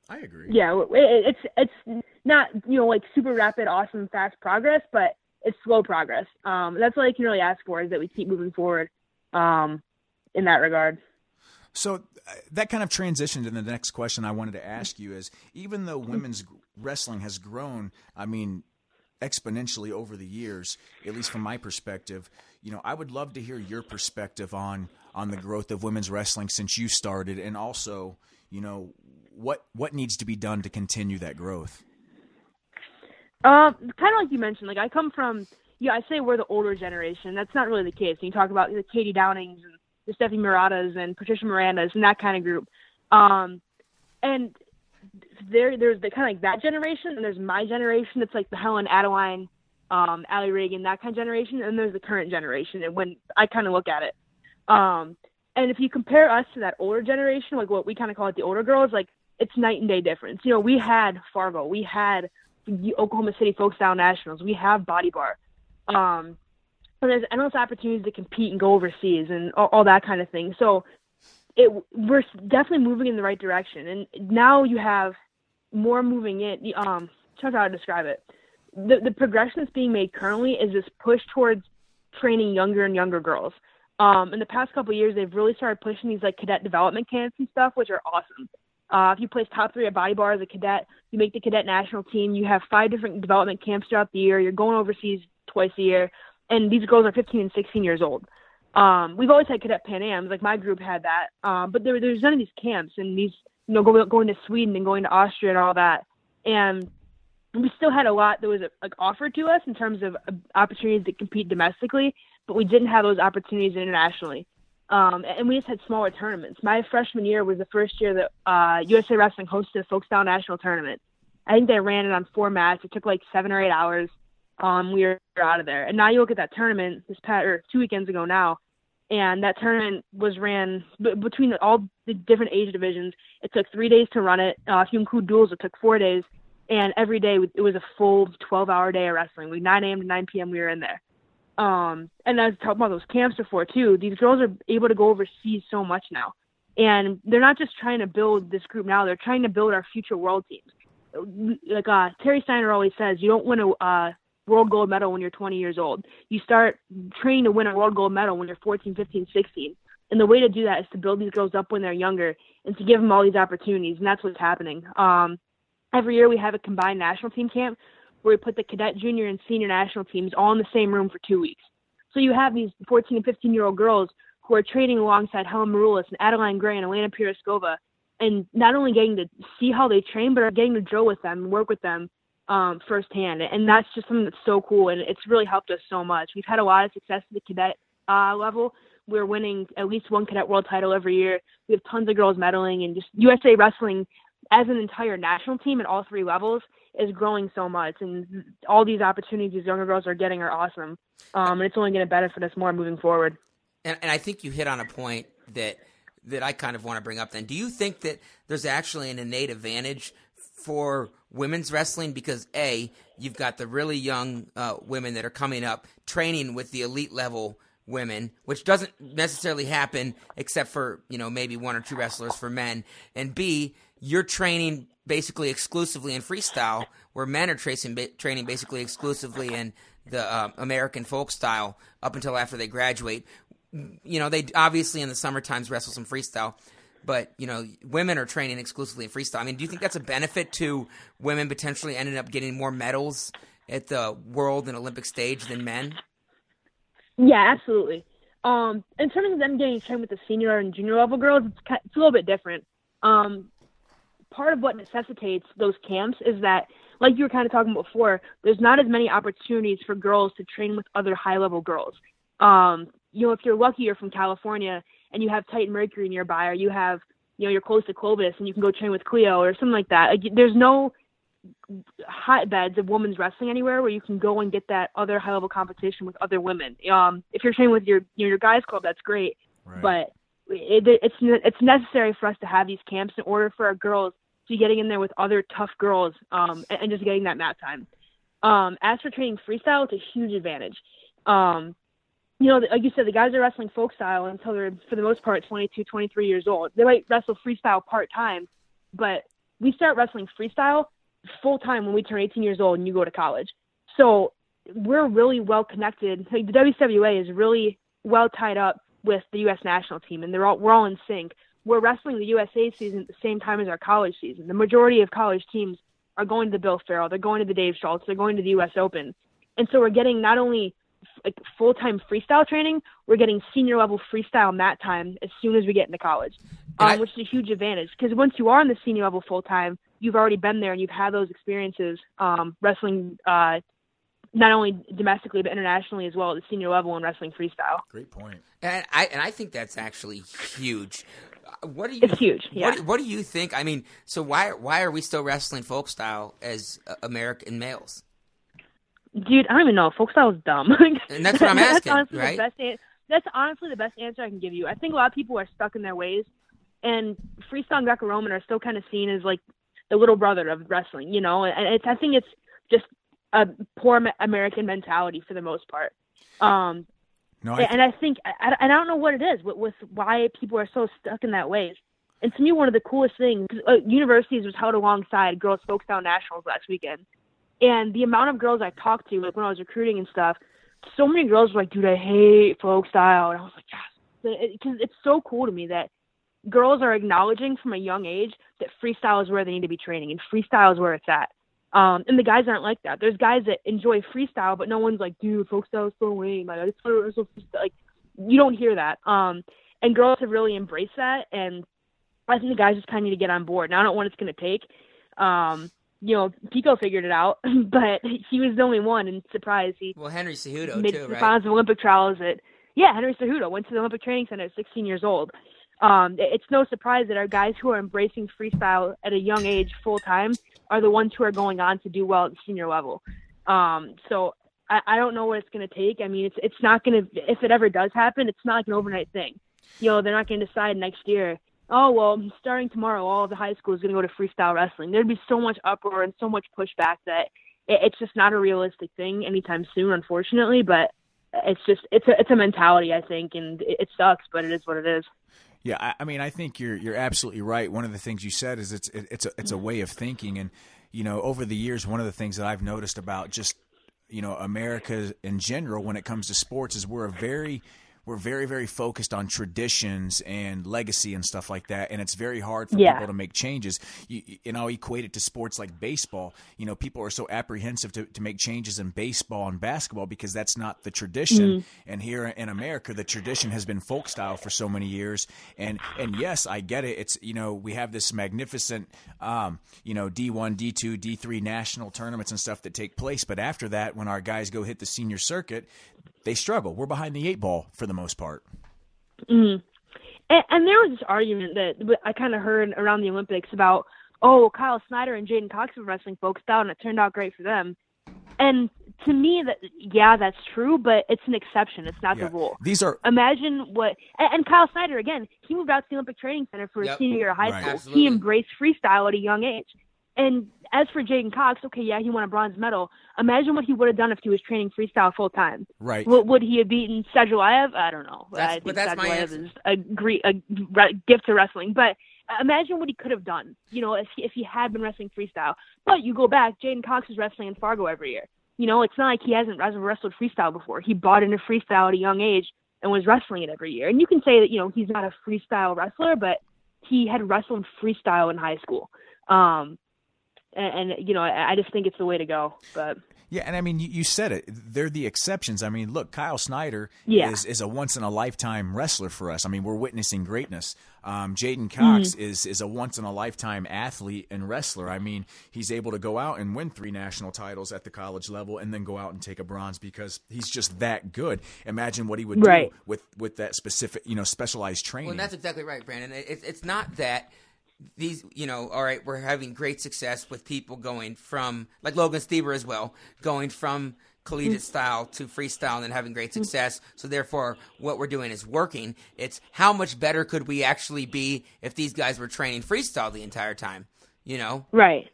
I agree. Yeah, it's it's not you know like super rapid, awesome, fast progress, but it's slow progress. Um, that's all you can really ask for is that we keep moving forward. Um, in that regard. So uh, that kind of transitioned into the next question I wanted to ask you is even though women's wrestling has grown, I mean, exponentially over the years, at least from my perspective, you know, I would love to hear your perspective on on the growth of women's wrestling since you started and also, you know, what what needs to be done to continue that growth. Um, kind of like you mentioned, like I come from, yeah, I say we're the older generation. That's not really the case. You talk about the Katie Downings and the Stephanie Muratas and Patricia Mirandas and that kind of group. Um, and there, there's the kind of like that generation, and there's my generation. That's like the Helen Adeline, um, Alli Ragan, that kind of generation, and there's the current generation. And when I kind of look at it, um, and if you compare us to that older generation, like what we kind of call it the older girls, like it's night and day difference. You know, we had Fargo, we had Oklahoma City Folk Style Nationals, we have Body Bar. Um, and there's endless opportunities to compete and go overseas and all, all that kind of thing. So it we're definitely moving in the right direction. And now you have more moving in. the, Um, how to describe it. The the progression that's being made currently is this push towards training younger and younger girls. Um, in the past couple of years, they've really started pushing these like cadet development camps and stuff, which are awesome. Uh, if you place top three at body bar as a cadet, you make the cadet national team. You have five different development camps throughout the year. You're going overseas twice a year, and these girls are 15 and 16 years old. Um, we've always had cadet Pan Ams, like my group had that, um, but there, there's none of these camps and these, you know, going going to Sweden and going to Austria and all that, and we still had a lot that was like offered to us in terms of uh, opportunities to compete domestically, but we didn't have those opportunities internationally. Um, and we just had smaller tournaments. My freshman year was the first year that uh, USA Wrestling hosted a folk style national tournament. I think they ran it on four mats. It took like seven or eight hours. Um, we were out of there. And now you look at that tournament this past or two weekends ago now, and that tournament was ran b- between all the different age divisions. It took three days to run it. Uh, if you include duels, it took four days. And every day it was a full 12-hour day of wrestling. We 9 a.m. to 9 p.m. We were in there. Um, and I was talking about those camps before too. These girls are able to go overseas so much now, and they're not just trying to build this group now. They're trying to build our future world teams. Like uh, Terry Steiner always says, you don't win a uh, world gold medal when you're 20 years old. You start training to win a world gold medal when you're 14, 15, 16. And the way to do that is to build these girls up when they're younger and to give them all these opportunities. And that's what's happening. Um, every year we have a combined national team camp where we put the cadet, junior, and senior national teams all in the same room for two weeks. So you have these 14 and 15 year old girls who are training alongside Helen Maroulis and Adeline Gray and Elena Pirozhkova, and not only getting to see how they train, but are getting to drill with them work with them um, firsthand. And that's just something that's so cool, and it's really helped us so much. We've had a lot of success at the cadet uh, level. We're winning at least one cadet world title every year. We have tons of girls medaling, and just USA Wrestling as an entire national team at all three levels is growing so much, and all these opportunities these younger girls are getting are awesome. Um, and it's only going to benefit us more moving forward. And, and I think you hit on a point that that I kind of want to bring up. Then, do you think that there's actually an innate advantage for women's wrestling because a you've got the really young uh, women that are coming up training with the elite level women, which doesn't necessarily happen except for you know maybe one or two wrestlers for men, and b you're training basically exclusively in freestyle, where men are tracing, training basically exclusively in the uh, American folk style up until after they graduate. You know, they obviously in the summer times wrestle some freestyle, but you know, women are training exclusively in freestyle. I mean, do you think that's a benefit to women potentially ending up getting more medals at the world and Olympic stage than men? Yeah, absolutely. Um, in terms of them getting trained with the senior and junior level girls, it's, it's a little bit different. Um, part of what necessitates those camps is that, like you were kind of talking before, there's not as many opportunities for girls to train with other high level girls. Um, you know, if you're lucky, you're from California and you have Titan Mercury nearby, or you have, you know, you're close to Clovis and you can go train with Cleo or something like that. Like, there's no hotbeds of women's wrestling anywhere where you can go and get that other high level competition with other women. Um, if you're training with your you know, your guys club, that's great, right. but it, it's it's necessary for us to have these camps in order for our girls to be getting in there with other tough girls um, and, and just getting that mat time. Um, as for training freestyle, it's a huge advantage. Um, you know, like you said, the guys are wrestling folk style until they're, for the most part, 22, 23 years old. They might wrestle freestyle part time, but we start wrestling freestyle full time when we turn 18 years old and you go to college. So we're really well connected. Like the WCWA is really well tied up with the U.S. national team, and they're all we're all in sync. We're wrestling the USA season at the same time as our college season. The majority of college teams are going to the Bill Farrell, they're going to the Dave Schultz, they're going to the U.S. Open, and so we're getting not only like full time freestyle training, we're getting senior level freestyle mat time as soon as we get into college, um, I, which is a huge advantage because once you are in the senior level full time, you've already been there and you've had those experiences um, wrestling uh, not only domestically but internationally as well at the senior level in wrestling freestyle. Great point. And I and I think that's actually huge. What do you? It's huge. Yeah. What, what, do you think? I mean, so why why are we still wrestling folk style as uh, American males? Dude, I don't even know. Folk style is dumb. and that's what I'm asking. that's honestly right? the best. An- that's honestly the best answer I can give you. I think a lot of people are stuck in their ways, and freestyle and Greco-Roman are still kind of seen as like the little brother of wrestling. You know, and it's I think it's just a poor American mentality for the most part. Um, no, I th- and I think, and I don't know what it is with, with why people are so stuck in that ways. And to me, one of the coolest things, uh, universities was held alongside Girls Folk Style Nationals last weekend, and the amount of girls I talked to, like when I was recruiting and stuff, so many girls were like, "Dude, I hate folk style," and I was like, "Yes," because it, it's so cool to me that girls are acknowledging from a young age that freestyle is where they need to be training, and freestyle is where it's at. Um, and the guys aren't like that. There's guys that enjoy freestyle, but no one's like, dude, folk style is so lame. Like, I just want to wrestle freestyle. Like, you don't hear that. Um, and girls have really embraced that. And I think the guys just kind of need to get on board. Now, I don't know what it's going to take. Um, you know, Pico figured it out, but he was the only one. And surprise, he well Henry Cejudo made too, the right? finals of Olympic trials. At yeah, Henry Cejudo went to the Olympic Training Center at 16 years old um, it's no surprise that our guys who are embracing freestyle at a young age full time are the ones who are going on to do well at the senior level. Um, so I, I don't know what it's going to take. I mean, it's it's not going to if it ever does happen, it's not like an overnight thing. You know, they're not going to decide next year. Oh well, starting tomorrow, all of the high school is going to go to freestyle wrestling. There'd be so much uproar and so much pushback that it, it's just not a realistic thing anytime soon, unfortunately. But it's just it's a it's a mentality, I think, and it, it sucks, but it is what it is. Yeah, I, I, mean, I think you're you're absolutely right. One of the things you said is it's it, it's a it's a mm-hmm. way of thinking, and you know, over the years, one of the things that I've noticed about just you know America in general when it comes to sports is we're a very we're very very focused on traditions and legacy and stuff like that, and it's very hard for Yeah. people to make changes. You, and I'll equate it to sports like baseball. You know, people are so apprehensive to, to make changes in baseball and basketball because that's not the tradition. And here in America, the tradition has been folk style for so many years. And and yes, I get it. It's you know we have this magnificent um, you know D one, D two, D three national tournaments and stuff that take place. But after that, when our guys go hit the senior circuit, they struggle. We're behind the eight ball for the most part. Mm-hmm. And, and there was this argument that I kind of heard around the Olympics about, oh, Kyle Snyder and J'den Cox were wrestling folk style, and it turned out great for them. And to me, that yeah, that's true, but it's an exception. It's not Yeah. the rule. These are Imagine what and, and Kyle Snyder again. He moved out to the Olympic Training Center for his senior year of high Right. school. Absolutely. He embraced freestyle at a young age. And as for J'den Cox, okay, yeah, he won a bronze medal. Imagine what he would have done if he was training freestyle full time. right. Would, would he have beaten Sadulaev? I don't know. That's- I think but that's my is a, gre- a gift to wrestling. But imagine what he could have done, you know, if he, if he had been wrestling freestyle. But you go back, J'den Cox is wrestling in Fargo every year. You know, it's not like he hasn't wrestled freestyle before. He bought into freestyle at a young age and was wrestling it every year. And you can say that, you know, he's not a freestyle wrestler, but he had wrestled freestyle in high school. Um, and, and you know, I, I just think it's the way to go. But Yeah, and I mean, you, you said it. They're the exceptions. I mean, look, Kyle Snyder Yeah. is, is a once in a lifetime wrestler for us. I mean, we're witnessing greatness. Um, J'den Cox Mm-hmm. is is a once in a lifetime athlete and wrestler. I mean, he's able to go out and win three national titles at the college level, and then go out and take a bronze because he's just that good. Imagine what he would Right. do with with that specific, you know, specialized training. Well, that's exactly right, Brandon. It, it's it's not that these, you know, all right, we're having great success with people going from, like Logan Stieber as well, going from collegiate mm. style to freestyle and having great success. So therefore, what we're doing is working. It's how much better could we actually be if these guys were training freestyle the entire time? You know, Right.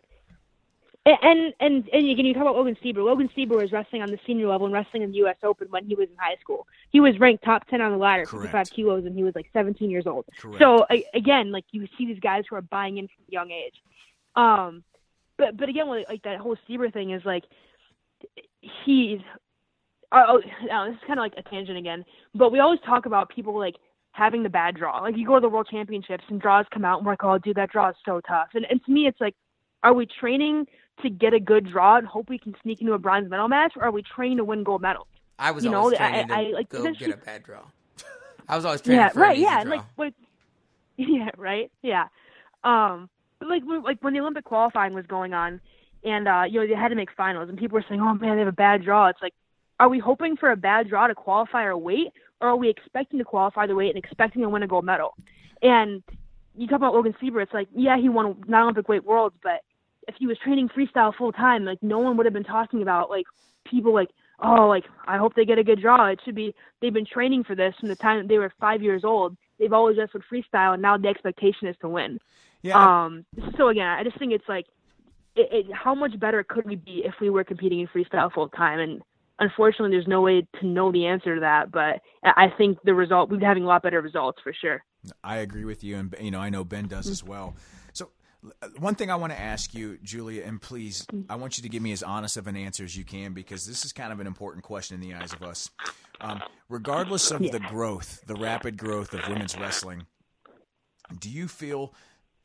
And and and again, you talk about Logan Stieber. Logan Stieber was wrestling on the senior level and wrestling in the U.S. Open when he was in high school. He was ranked top ten on the ladder, Correct. 55 kilos, and he was like 17 years old. Correct. So again, like you see these guys who are buying in from a young age. Um, but but again, like like that whole Stieber thing is like he's. Oh, oh no, this is kind of like a tangent again. But we always talk about people like having the bad draw. Like you go to the World Championships and draws come out and we're like, oh, dude, that draw is so tough. And and to me, it's like, are we training to get a good draw and hope we can sneak into a bronze medal match, or are we training to win gold medals? I was You know, always I- to I- like, go get a bad draw. I was always training yeah, for right. Yeah, draw. like what? Yeah, right. Yeah. Um, but like when- like when the Olympic qualifying was going on, and uh, you know they had to make finals, and people were saying, "Oh man, they have a bad draw." It's like, are we hoping for a bad draw to qualify our weight, or are we expecting to qualify the weight and expecting to win a gold medal? And you talk about Logan Stieber, it's like, yeah, he won non Olympic weight worlds, but if he was training freestyle full time, like no one would have been talking about like people like, oh, like I hope they get a good draw. It should be they've been training for this from the time they were five years old. They've always wrestled freestyle, and now the expectation is to win. yeah, Um, so again, I just think it's like, it, it, how much better could we be if we were competing in freestyle full time? And unfortunately, there's no way to know the answer to that. But I I think the result we'd be having a lot better results for sure. I agree with you, and you know I know Ben does as well. One thing I want to ask you, Julia, and please, I want you to give me as honest of an answer as you can because this is kind of an important question in the eyes of us. Um, regardless of the growth, the rapid growth of women's wrestling, do you feel?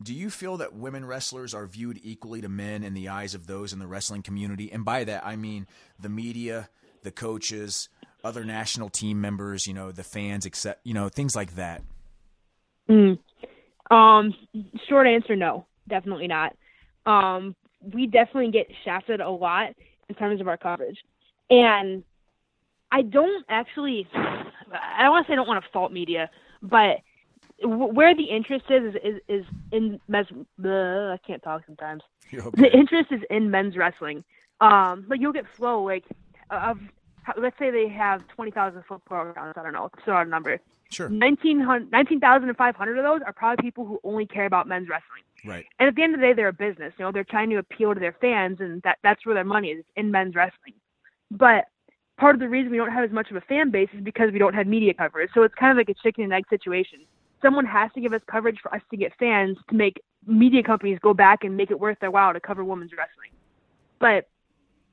Do you feel that women wrestlers are viewed equally to men in the eyes of those in the wrestling community? And by that, I mean the media, the coaches, other national team members, you know, the fans, except you know, things like that. Um, short answer, no, definitely not. Um, we definitely get shafted a lot in terms of our coverage, and I don't actually. I don't want to say I don't want to fault media, but where the interest is is is, is in mes. bleh, I can't talk sometimes. You're The interest is in men's wrestling. Um, like you'll get flow like of let's say they have twenty thousand foot programs. I don't know, it's out a number. Sure. 19,000 19,500 of those are probably people who only care about men's wrestling. Right. And at the end of the day, they're a business. You know, they're trying to appeal to their fans, and that that's where their money is in men's wrestling. But part of the reason we don't have as much of a fan base is because we don't have media coverage. So it's kind of like a chicken and egg situation. Someone has to give us coverage for us to get fans to make media companies go back and make it worth their while to cover women's wrestling. But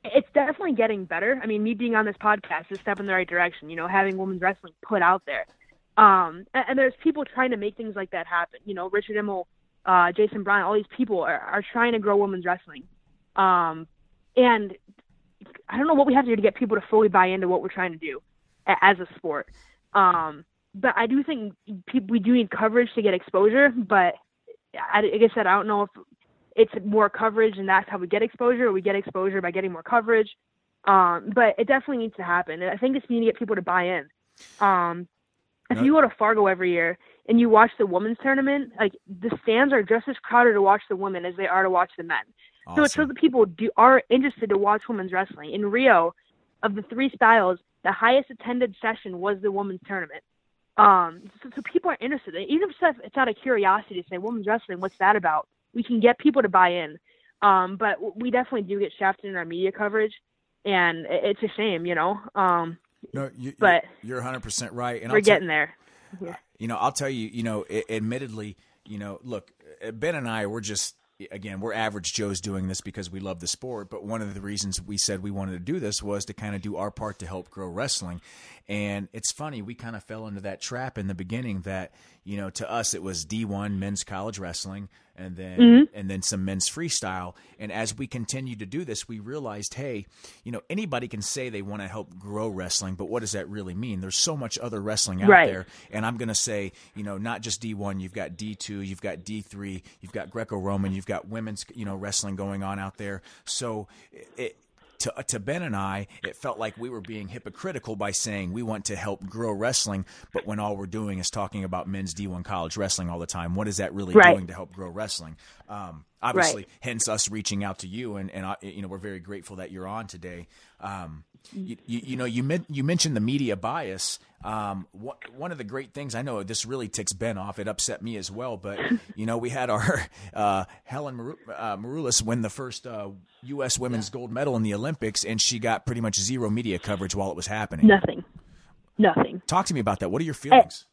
it's definitely getting better. I mean, me being on this podcast is a step in the right direction. You know, having women's wrestling put out there, um, and, and there's people trying to make things like that happen. You know, Richard Immel, uh, Jason Bryant, all these people are, are trying to grow women's wrestling, um, and I don't know what we have to do to get people to fully buy into what we're trying to do a- as a sport. Um, but I do think people, we do need coverage to get exposure. But I, like I said, I don't know if it's more coverage and that's how we get exposure, or we get exposure by getting more coverage. Um, but it definitely needs to happen. And I think it's need to get people to buy in. Um, if you go to Fargo every year and you watch the women's tournament, like the stands are just as crowded to watch the women as they are to watch the men. So it shows Awesome. that people do are interested to watch women's wrestling. In Rio, of the three styles, the highest attended session was the women's tournament. Um, so, so people are interested. Even if it's- it's out of curiosity to say women's wrestling, what's that about? We can get people to buy in. Um, but we definitely do get shafted in our media coverage, and it's a shame, you know. Um, No, you, but- you're 100 percent right. And we're I'll getting there. you know, I'll tell you, you know, a- admittedly, you know, look, uh, Ben and I, we're just, again, we're average Joes doing this because we love the sport. But one of the reasons we said we wanted to do this was to kind of do our part to help grow wrestling. And it's funny, we kind of fell into that trap in the beginning that, you know, to us it was D1 men's college wrestling and then mm-hmm. and then some men's freestyle. And as we continued to do this, we realized, hey, you know, anybody can say they want to help grow wrestling, but what does that really mean? There's so much other wrestling out Right. there. And I'm going to say, you know, not just D1, you've got D2, you've got D3, you've got Greco-Roman, you've got women's, you know, wrestling going on out there. So it, to, to Ben and I, it felt like we were being hypocritical by saying we want to help grow wrestling, but when all we're doing is talking about men's D1 college wrestling all the time, what is that really Right. doing to help grow wrestling? Um, obviously, hence us reaching out to you, and, and uh, you know we're very grateful that you're on today. Um, you, you, you know, you men- you mentioned the media bias. Um, one, one of the great things I know this really ticks Ben off. It upset me as well, but you know, we had our uh, Helen Maru- uh, Maroulis win the first uh, U.S. women's gold medal in the Olympics, and she got pretty much zero media coverage while it was happening. Nothing. Nothing. Talk to me about that. What are your feelings?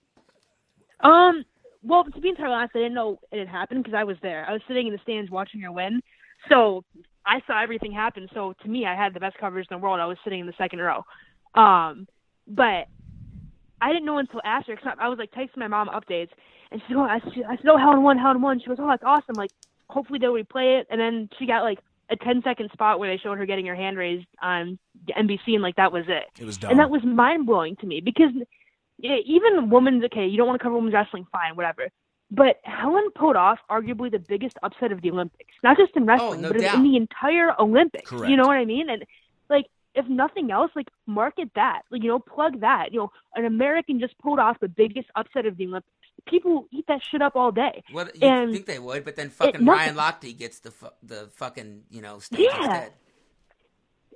Um, well, to be entirely honest, I didn't know it had happened because I was there. I was sitting in the stands watching her win, so I saw everything happen. So to me, I had the best coverage in the world. I was sitting in the second row, um, but I didn't know until after. Cause I I was like texting my mom updates, and she said, "Oh, I, she, I said, oh, Helen won, Helen won." She goes, "Oh, that's awesome! Like, hopefully they'll replay it." And then she got like a 10 second spot where they showed her getting her hand raised on NBC, and like that was it. It was dumb. And that was mind blowing to me because yeah, even women's okay, you don't want to cover women's wrestling, fine, whatever. But Helen pulled off arguably the biggest upset of the Olympics, not just in oh, wrestling, no but in- doubt. in the entire Olympics. Correct. You know what I mean? And like, if nothing else, like market that, like you know, plug that. You know, an American just pulled off the biggest upset of the Olympics. People eat that shit up all day. What you And think they would, but then fucking nothing- Ryan Lochte gets the fu- the fucking you know Yeah. instead.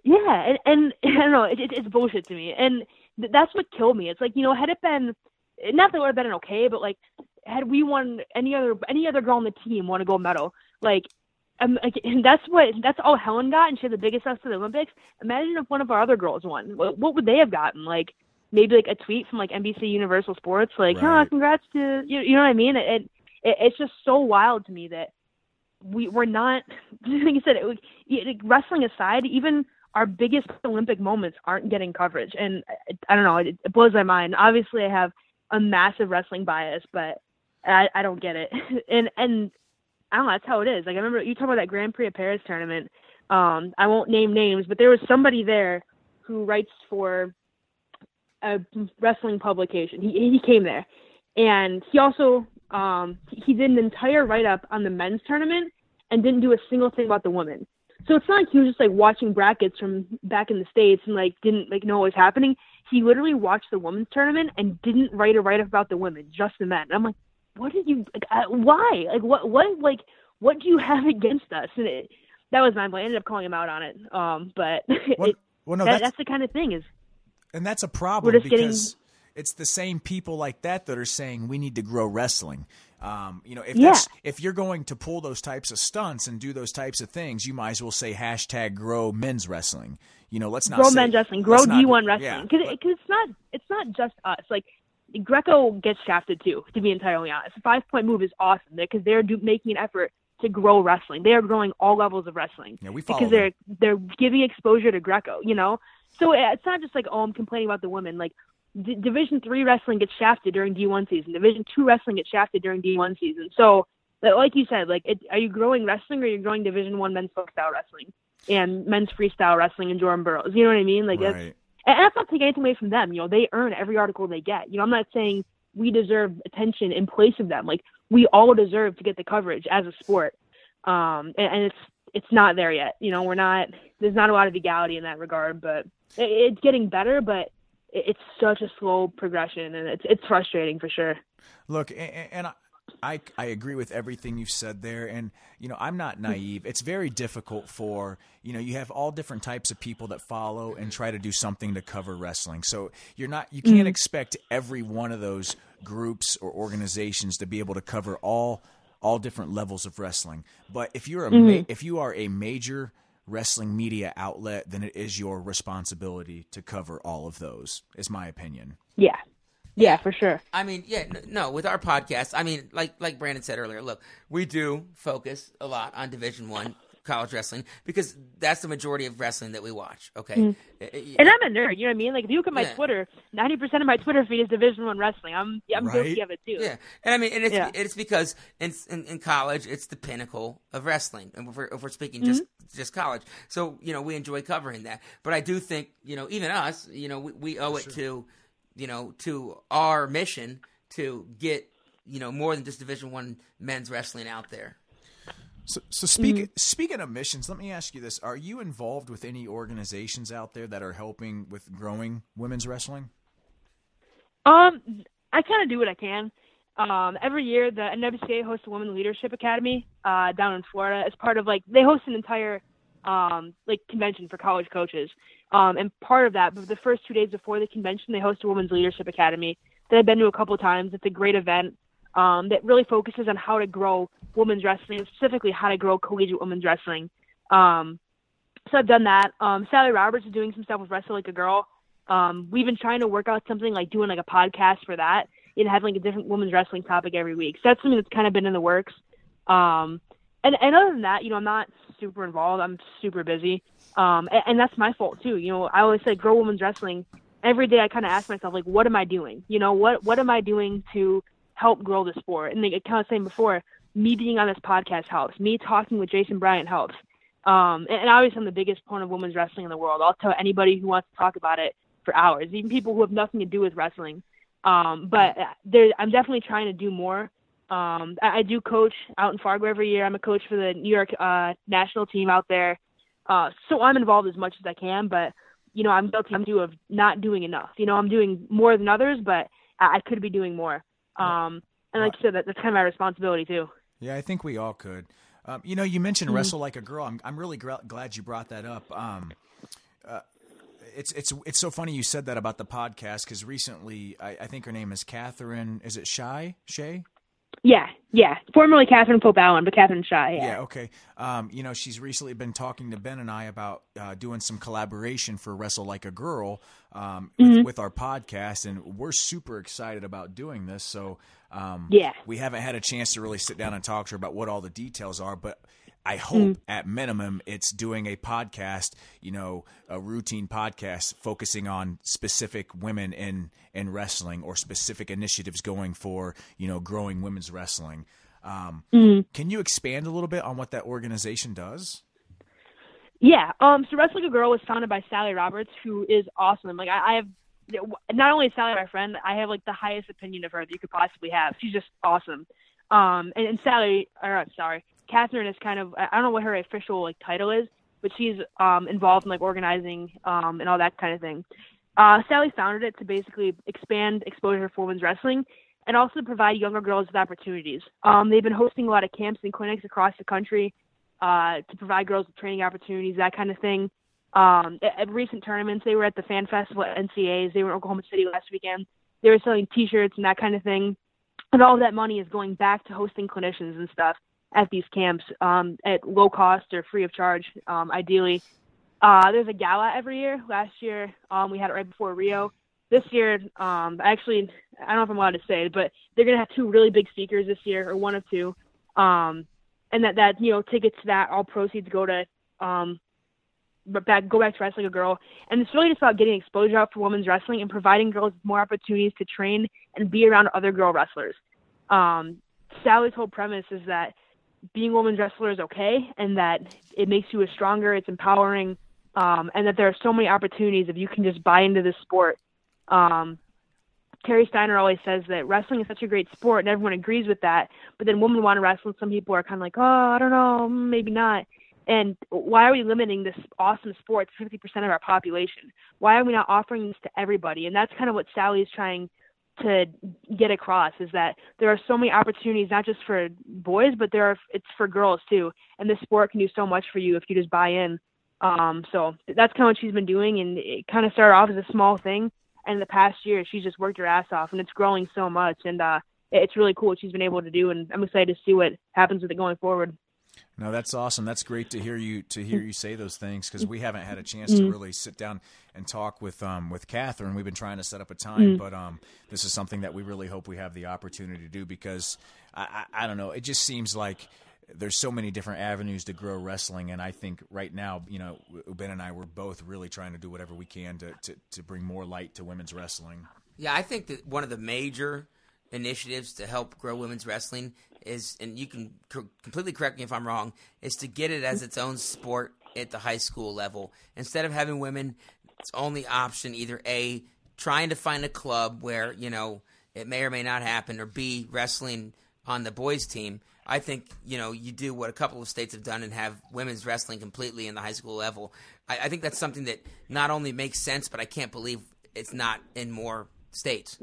Yeah, and, and I don't know, it, it, it's bullshit to me, and th- that's what killed me. It's like you know, had it been, not that it would have been okay, but like, had we won any other any other girl on the team won a gold medal, like, um, like and that's what that's all Helen got, and she had the biggest upset of the Olympics. Imagine if one of our other girls won, what, what would they have gotten? Like, maybe like a tweet from like NBC Universal Sports, like, Right. oh, congrats to you, you know what I mean? It, it it's just so wild to me that we we're not like you said it, it, wrestling aside even our biggest olympic moments aren't getting coverage and i, I don't know it, it blows my mind obviously i have a massive wrestling bias but i i don't get it and and i don't know that's how it is like i remember you talking about that grand prix of paris tournament um i won't name names but there was somebody there who writes for a wrestling publication he he came there and he also um he did an entire write up on the men's tournament and didn't do a single thing about the women. So it's not like he was just like watching brackets from back in the states and like didn't like know what was happening. He literally watched the women's tournament and didn't write a write up about the women, just the men. And I'm like, what did you like? Uh, why? Like what? What? Like what do you have against us? And it, that was my. I ended up calling him out on it. Um, but Well, it, well, no, that, that's, that's the kind of thing is and that's a problem just getting- because it's the same people like that that are saying we need to grow wrestling. Um, you know, if Yeah. that's, if you're going to pull those types of stunts and do those types of things, you might as well say hashtag grow men's wrestling. You know, let's not grow say, men's wrestling, grow D1 wrestling. Because but- it's not it's not just us. Like Greco gets shafted too. To be entirely honest, the five point move is awesome because they're do, making an effort to grow wrestling. They are growing all levels of wrestling. Yeah, we because they're they're giving exposure to Greco. You know, so uh, it's not just like oh I'm complaining about the women. Like D- Division three wrestling gets shafted during D1 season. Division two wrestling gets shafted during D1 season. So like you said, like it, are you growing wrestling or are you growing Division one men's folk style wrestling and men's freestyle wrestling and Jordan Burroughs? You know what I mean? Like right. that's, and that's not taking anything away from them. You know, they earn every article they get. You know, I'm not saying we deserve attention in place of them. Like we all deserve to get the coverage as a sport. Um, and, and it's it's not there yet. You know, we're not. There's not a lot of legality in that regard, but it, it's getting better. But it, it's such a slow progression, and it's it's frustrating for sure. Look, and, and I, I agree with everything you've said there, and you know I'm not hmm. naive. It's very difficult for you know you have all different types of people that follow and try to do something to cover wrestling. So you're not you can't hmm. expect every one of those groups or organizations to be able to cover all all different levels of wrestling. But if you're a ma- mm-hmm. if you are a major wrestling media outlet, then it is your responsibility to cover all of those. Is my opinion. Yeah, yeah, for sure. I mean, yeah, no, with our podcast, I mean, like like Brandon said earlier, look, we do focus a lot on Division One college wrestling because that's the majority of wrestling that we watch. Okay, Uh, uh, And I'm a nerd. You know what I mean? Like if you look at my Yeah. Twitter, ninety percent of my Twitter feed is Division One wrestling. I'm I'm Right. guilty of it too. Yeah, and I mean, and it's Yeah. it's because in, in in college it's the pinnacle of wrestling, and if we're, if we're speaking just Mm-hmm. just college, so you know we enjoy covering that. But I do think you know even us, you know, we, we owe it to you know to our mission to get you know more than just Division One men's wrestling out there. So, so speak, Mm-hmm. speaking of missions, let me ask you this: Are you involved with any organizations out there that are helping with growing women's wrestling? Um, I kind of do what I can. Um, every year the NWCA hosts a Women Leadership Academy uh, down in Florida as part of like they host an entire um, like convention for college coaches. Um, and part of that, but the first two days before the convention, they host a Women's Leadership Academy that I've been to a couple times. It's a great event um, that really focuses on how to grow women's wrestling, specifically how to grow collegiate women's wrestling. Um, so I've done that. Um, Sally Roberts is doing some stuff with Wrestle Like a Girl. Um, we've been trying to work out something like doing like a podcast for that and having like a different women's wrestling topic every week. So that's something that's kind of been in the works. Um, and, and other than that, you know, I'm not super involved. I'm super busy. Um, and, and that's my fault too. You know, I always say grow women's wrestling. Every day I kind of ask myself, like, what am I doing? You know, what, what am I doing to help grow the sport? And like, kind of saying before, me being on this podcast helps. Me talking with Jason Bryant helps. Um, and, and obviously I'm the biggest opponent of women's wrestling in the world. I'll tell anybody who wants to talk about it for hours, even people who have nothing to do with wrestling. Um, but there, I'm definitely trying to do more. Um, I, I do coach out in Fargo every year. I'm a coach for the New York uh, national team out there. Uh, so I'm involved as much as I can, but you know, I'm guilty too of not doing enough. You know, I'm doing more than others, but I, I could be doing more. Um, and like I said, that, that's kind of my responsibility too. Yeah, I think we all could. Um, you know, you mentioned Mm-hmm. wrestle like a girl. I'm I'm really gra- glad you brought that up. Um, uh, it's it's it's so funny you said that about the podcast because recently I, I think her name is Catherine. Is it Shy Shay? Yeah, yeah. Formerly Catherine Pope Allen, but Catherine Shy. Yeah. Yeah, okay. Um, you know, she's recently been talking to Ben and I about uh, doing some collaboration for Wrestle Like a Girl um, with, with our podcast, and we're super excited about doing this. So, um, Yeah. we haven't had a chance to really sit down and talk to her about what all the details are, but I hope at minimum it's doing a podcast, you know, a routine podcast focusing on specific women in in wrestling or specific initiatives going for, you know, growing women's wrestling. Um, Can you expand a little bit on what that organization does? Yeah. Um. So Wrestle Like a Girl was founded by Sally Roberts, who is awesome. Like I, I have, not only is Sally my friend, I have like the highest opinion of her that you could possibly have. She's just awesome. Um. And, and Sally, or sorry, Catherine is kind of I don't know what her official like title is, but she's um involved in like organizing um and all that kind of thing. Uh, Sally founded it to basically expand exposure for women's wrestling and also provide younger girls with opportunities. Um, they've been hosting a lot of camps and clinics across the country uh, to provide girls with training opportunities, that kind of thing. Um, at, at recent tournaments, they were at the Fan Festival at NCAAs. They were in Oklahoma City last weekend. They were selling T-shirts and that kind of thing. And all that money is going back to hosting clinicians and stuff at these camps um, at low cost or free of charge, um, ideally. Uh, there's a gala every year. Last year, um, we had it right before Rio. This year, um, actually, I don't know if I'm allowed to say it, but they're going to have two really big speakers this year, or one of two. Um, and that that you know tickets to that all proceeds go to um, back go back to Wrestle Like a Girl. And it's really just about getting exposure out for women's wrestling and providing girls more opportunities to train and be around other girl wrestlers. Sally's whole premise is that being a women's wrestler is okay and that it makes you a stronger, it's empowering, um, and that there are so many opportunities if you can just buy into this sport. Um, Terry Steiner always says that wrestling is such a great sport and everyone agrees with that, but then women want to wrestle and some people are kind of like, oh, I don't know, maybe not. And why are we limiting this awesome sport to 50% of our population? Why are we not offering this to everybody? And that's kind of what Sally is trying to get across is that there are so many opportunities not just for boys but there are it's for girls too. And this sport can do so much for you if you just buy in. Um so that's kind of what she's been doing. And it kind of started off as a small thing. And in the past year she's just worked her ass off. And it's growing so much. And uh it's really cool what she's been able to do. And i'm excited to see what happens with it going forward no, that's awesome. That's great to hear you to hear you say those things because we haven't had a chance to really sit down and talk with um with Catherine. We've been trying to set up a time, but um this is something that we really hope we have the opportunity to do because I, I, I don't know. It just seems like there's so many different avenues to grow wrestling, and I think right now, you know, Ben and I we're both really trying to do whatever we can to to, to bring more light to women's wrestling. Yeah, I think that one of the major initiatives to help grow women's wrestling is, and you can completely correct me if I'm wrong, is to get it as its own sport at the high school level instead of having women. It's only option either a trying to find a club where you know it may or may not happen, or b wrestling on the boys team. I think you know you do what a couple of states have done and have women's wrestling completely in the high school level. I, I think that's something that not only makes sense, but I can't believe it's not in more states.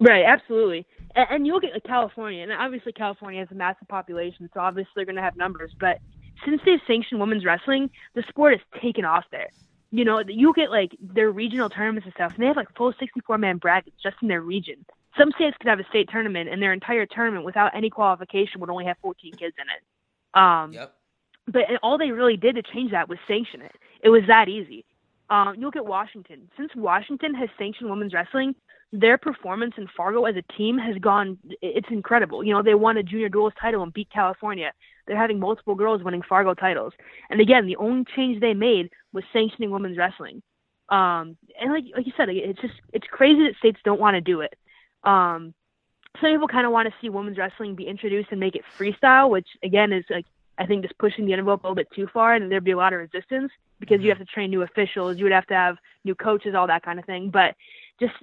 Right, absolutely. And, and you look at California, and obviously California has a massive population, so obviously they're going to have numbers. But since they've sanctioned women's wrestling, the sport has taken off there. You know, you get like their regional tournaments and stuff, and they have like full 64 man brackets just in their region. Some states could have a state tournament, and their entire tournament without any qualification would only have 14 kids in it. Um, yep. But all they really did to change that was sanction it. It was that easy. Um, you look at Washington. Since Washington has sanctioned women's wrestling, their performance in Fargo as a team has gone it's incredible. You know, they won a junior duels title and beat California. They're having multiple girls winning Fargo titles. And again, the only change they made was sanctioning women's wrestling. Um and like like you said, it's just it's crazy that states don't want to do it. Um some people kind of want to see women's wrestling be introduced and make it freestyle, which again is like I think just pushing the envelope a little bit too far, and there'd be a lot of resistance because you mm-hmm. have to train new officials, you would have to have new coaches, all that kind of thing. But just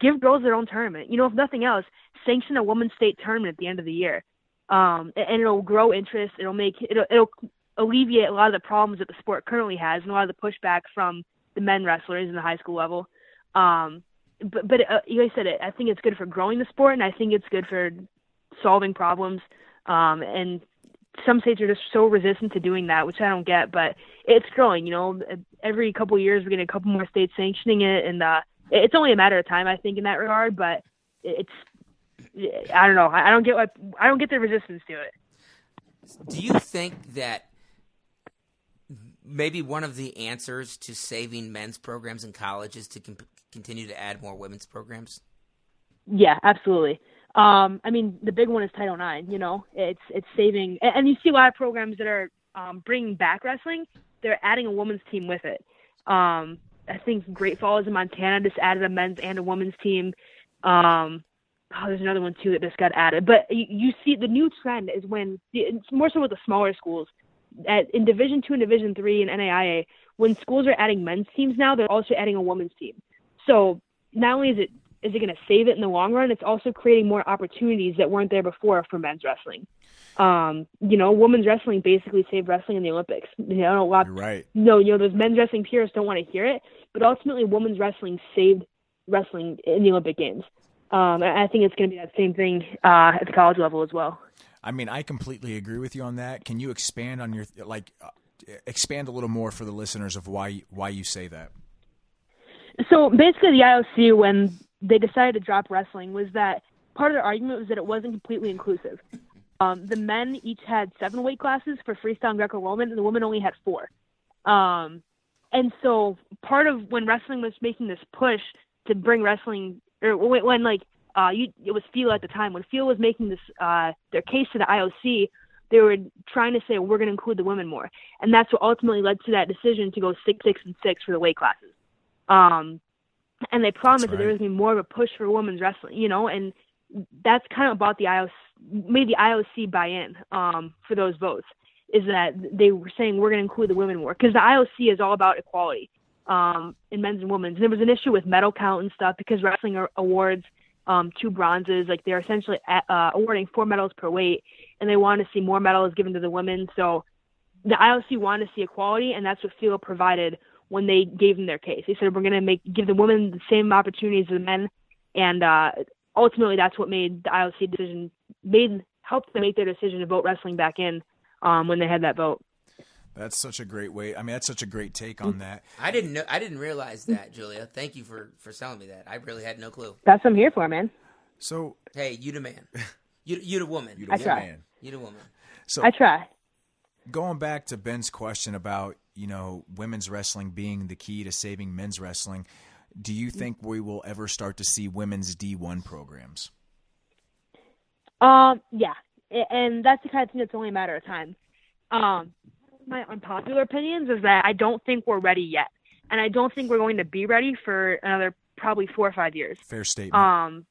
give girls their own tournament. You know, if nothing else, sanction a women's state tournament at the end of the year, um, and it'll grow interest. It'll make it'll, it'll alleviate a lot of the problems that the sport currently has, and a lot of the pushback from the men wrestlers in the high school level. Um, but but uh, like I said, I think it's good for growing the sport, and I think it's good for solving problems. Um, and some states are just so resistant to doing that, which I don't get. But it's growing. You know, every couple of years we're getting a couple more states sanctioning it, and uh, it's only a matter of time, I think, in that regard. But it's I don't know. I don't get what I don't get the resistance to it. Do you think that maybe one of the answers to saving men's programs in college is to comp- continue to add more women's programs? Yeah, absolutely. Um, I mean, the big one is Title IX. You know, it's it's saving, and, and you see a lot of programs that are um, bringing back wrestling. They're adding a women's team with it. Um, I think Great Falls in Montana just added a men's and a women's team. Um, oh, there's another one too that just got added. But you, you see, the new trend is when it's more so with the smaller schools. At, in Division Two and Division Three and NAIA, when schools are adding men's teams now, they're also adding a women's team. So not only is it is it going to save it in the long run, it's also creating more opportunities that weren't there before for men's wrestling um, you know, women's wrestling basically saved wrestling in the Olympics. You know, a lot. You're right. No, you know, those men's wrestling purists don't want to hear it, but ultimately, women's wrestling saved wrestling in the Olympic Games. Um, I think it's going to be that same thing uh, at the college level as well. I mean, I completely agree with you on that. Can you expand on your like uh, expand a little more for the listeners of why why you say that? So basically, the IOC when they decided to drop wrestling was that part of their argument was that it wasn't completely inclusive. Um, the men each had seven weight classes for freestyle and Greco-Roman, and the women only had four. Um, and so part of when wrestling was making this push to bring wrestling, or when, when like uh, you, it was FILA at the time when FILA was making this uh, their case to the IOC, they were trying to say we're going to include the women more, and that's what ultimately led to that decision to go six, six, and six for the weight classes. Um, and they promised That's that there was going to be more of a push for women's wrestling, you know, and that's kind of about the IOC made the IOC buy in um, for those votes is that they were saying we're going to include the women more because the IOC is all about equality um, in men's and women's. And there was an issue with medal count and stuff because wrestling awards um, two bronzes, like they're essentially uh, awarding four medals per weight, and they want to see more medals given to the women. So the IOC wanted to see equality, and that's what FILA provided when they gave them their case. They said we're going to make give the women the same opportunities as the men, and uh, ultimately that's what made the IOC decision made helped them make their decision to vote wrestling back in um, when they had that vote. That's such a great way. I mean, that's such a great take on that. I didn't know. I didn't realize that, Julia. Thank you for for telling me that. I really had no clue. That's what I'm here for, man. So Hey, you the man. You you the woman. you You, the I try. man. the woman. So I try. going back to Ben's question about you know women's wrestling being the key to saving men's wrestling, do you think we will ever start to see women's D one programs? Um, yeah, and that's the kind of thing that's only a matter of time. Um, my unpopular opinions is that I don't think we're ready yet, and I don't think we're going to be ready for another probably four or five years. Fair statement. Um,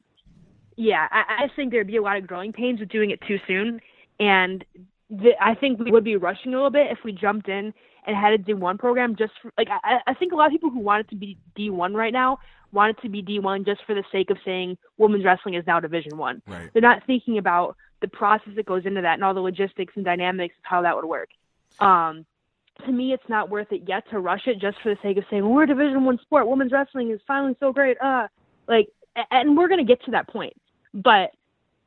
yeah, I, I think there'd be a lot of growing pains with doing it too soon, and the, I think we would be rushing a little bit if we jumped in and had a D1 program just for, like I, I think a lot of people who want it to be D1 right now want it to be D1 just for the sake of saying women's wrestling is now Division One. right. They're not thinking about the process that goes into that and all the logistics and dynamics of how that would work. Um, to me, it's not worth it yet to rush it just for the sake of saying well, we're a Division One sport. Women's wrestling is finally so great. Uh, like, and we're gonna get to that point, but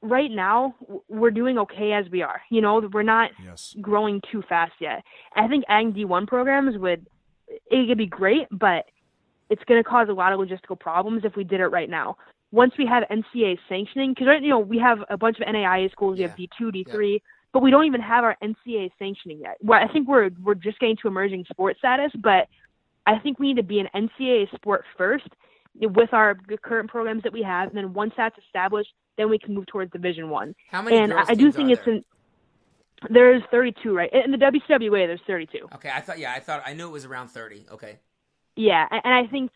right now we're doing okay as we are. You know, we're not Yes. growing too fast yet. I think adding D1 programs would it could be great, but it's going to cause a lot of logistical problems if we did it right now. Once we have NCAA sanctioning, because right you know we have a bunch of NAIA schools, we have D2, D3, but we don't even have our NCAA sanctioning yet. Well, I think we're we're just getting to emerging sport status, but I think we need to be an NCAA sport first with our current programs that we have, and then once that's established, then we can move towards Division One How many and I, do think it's there? an there's 32 right in the WCWA there's 32 Okay, I thought. Yeah, I thought. I knew it was around thirty. Okay. Yeah and, I think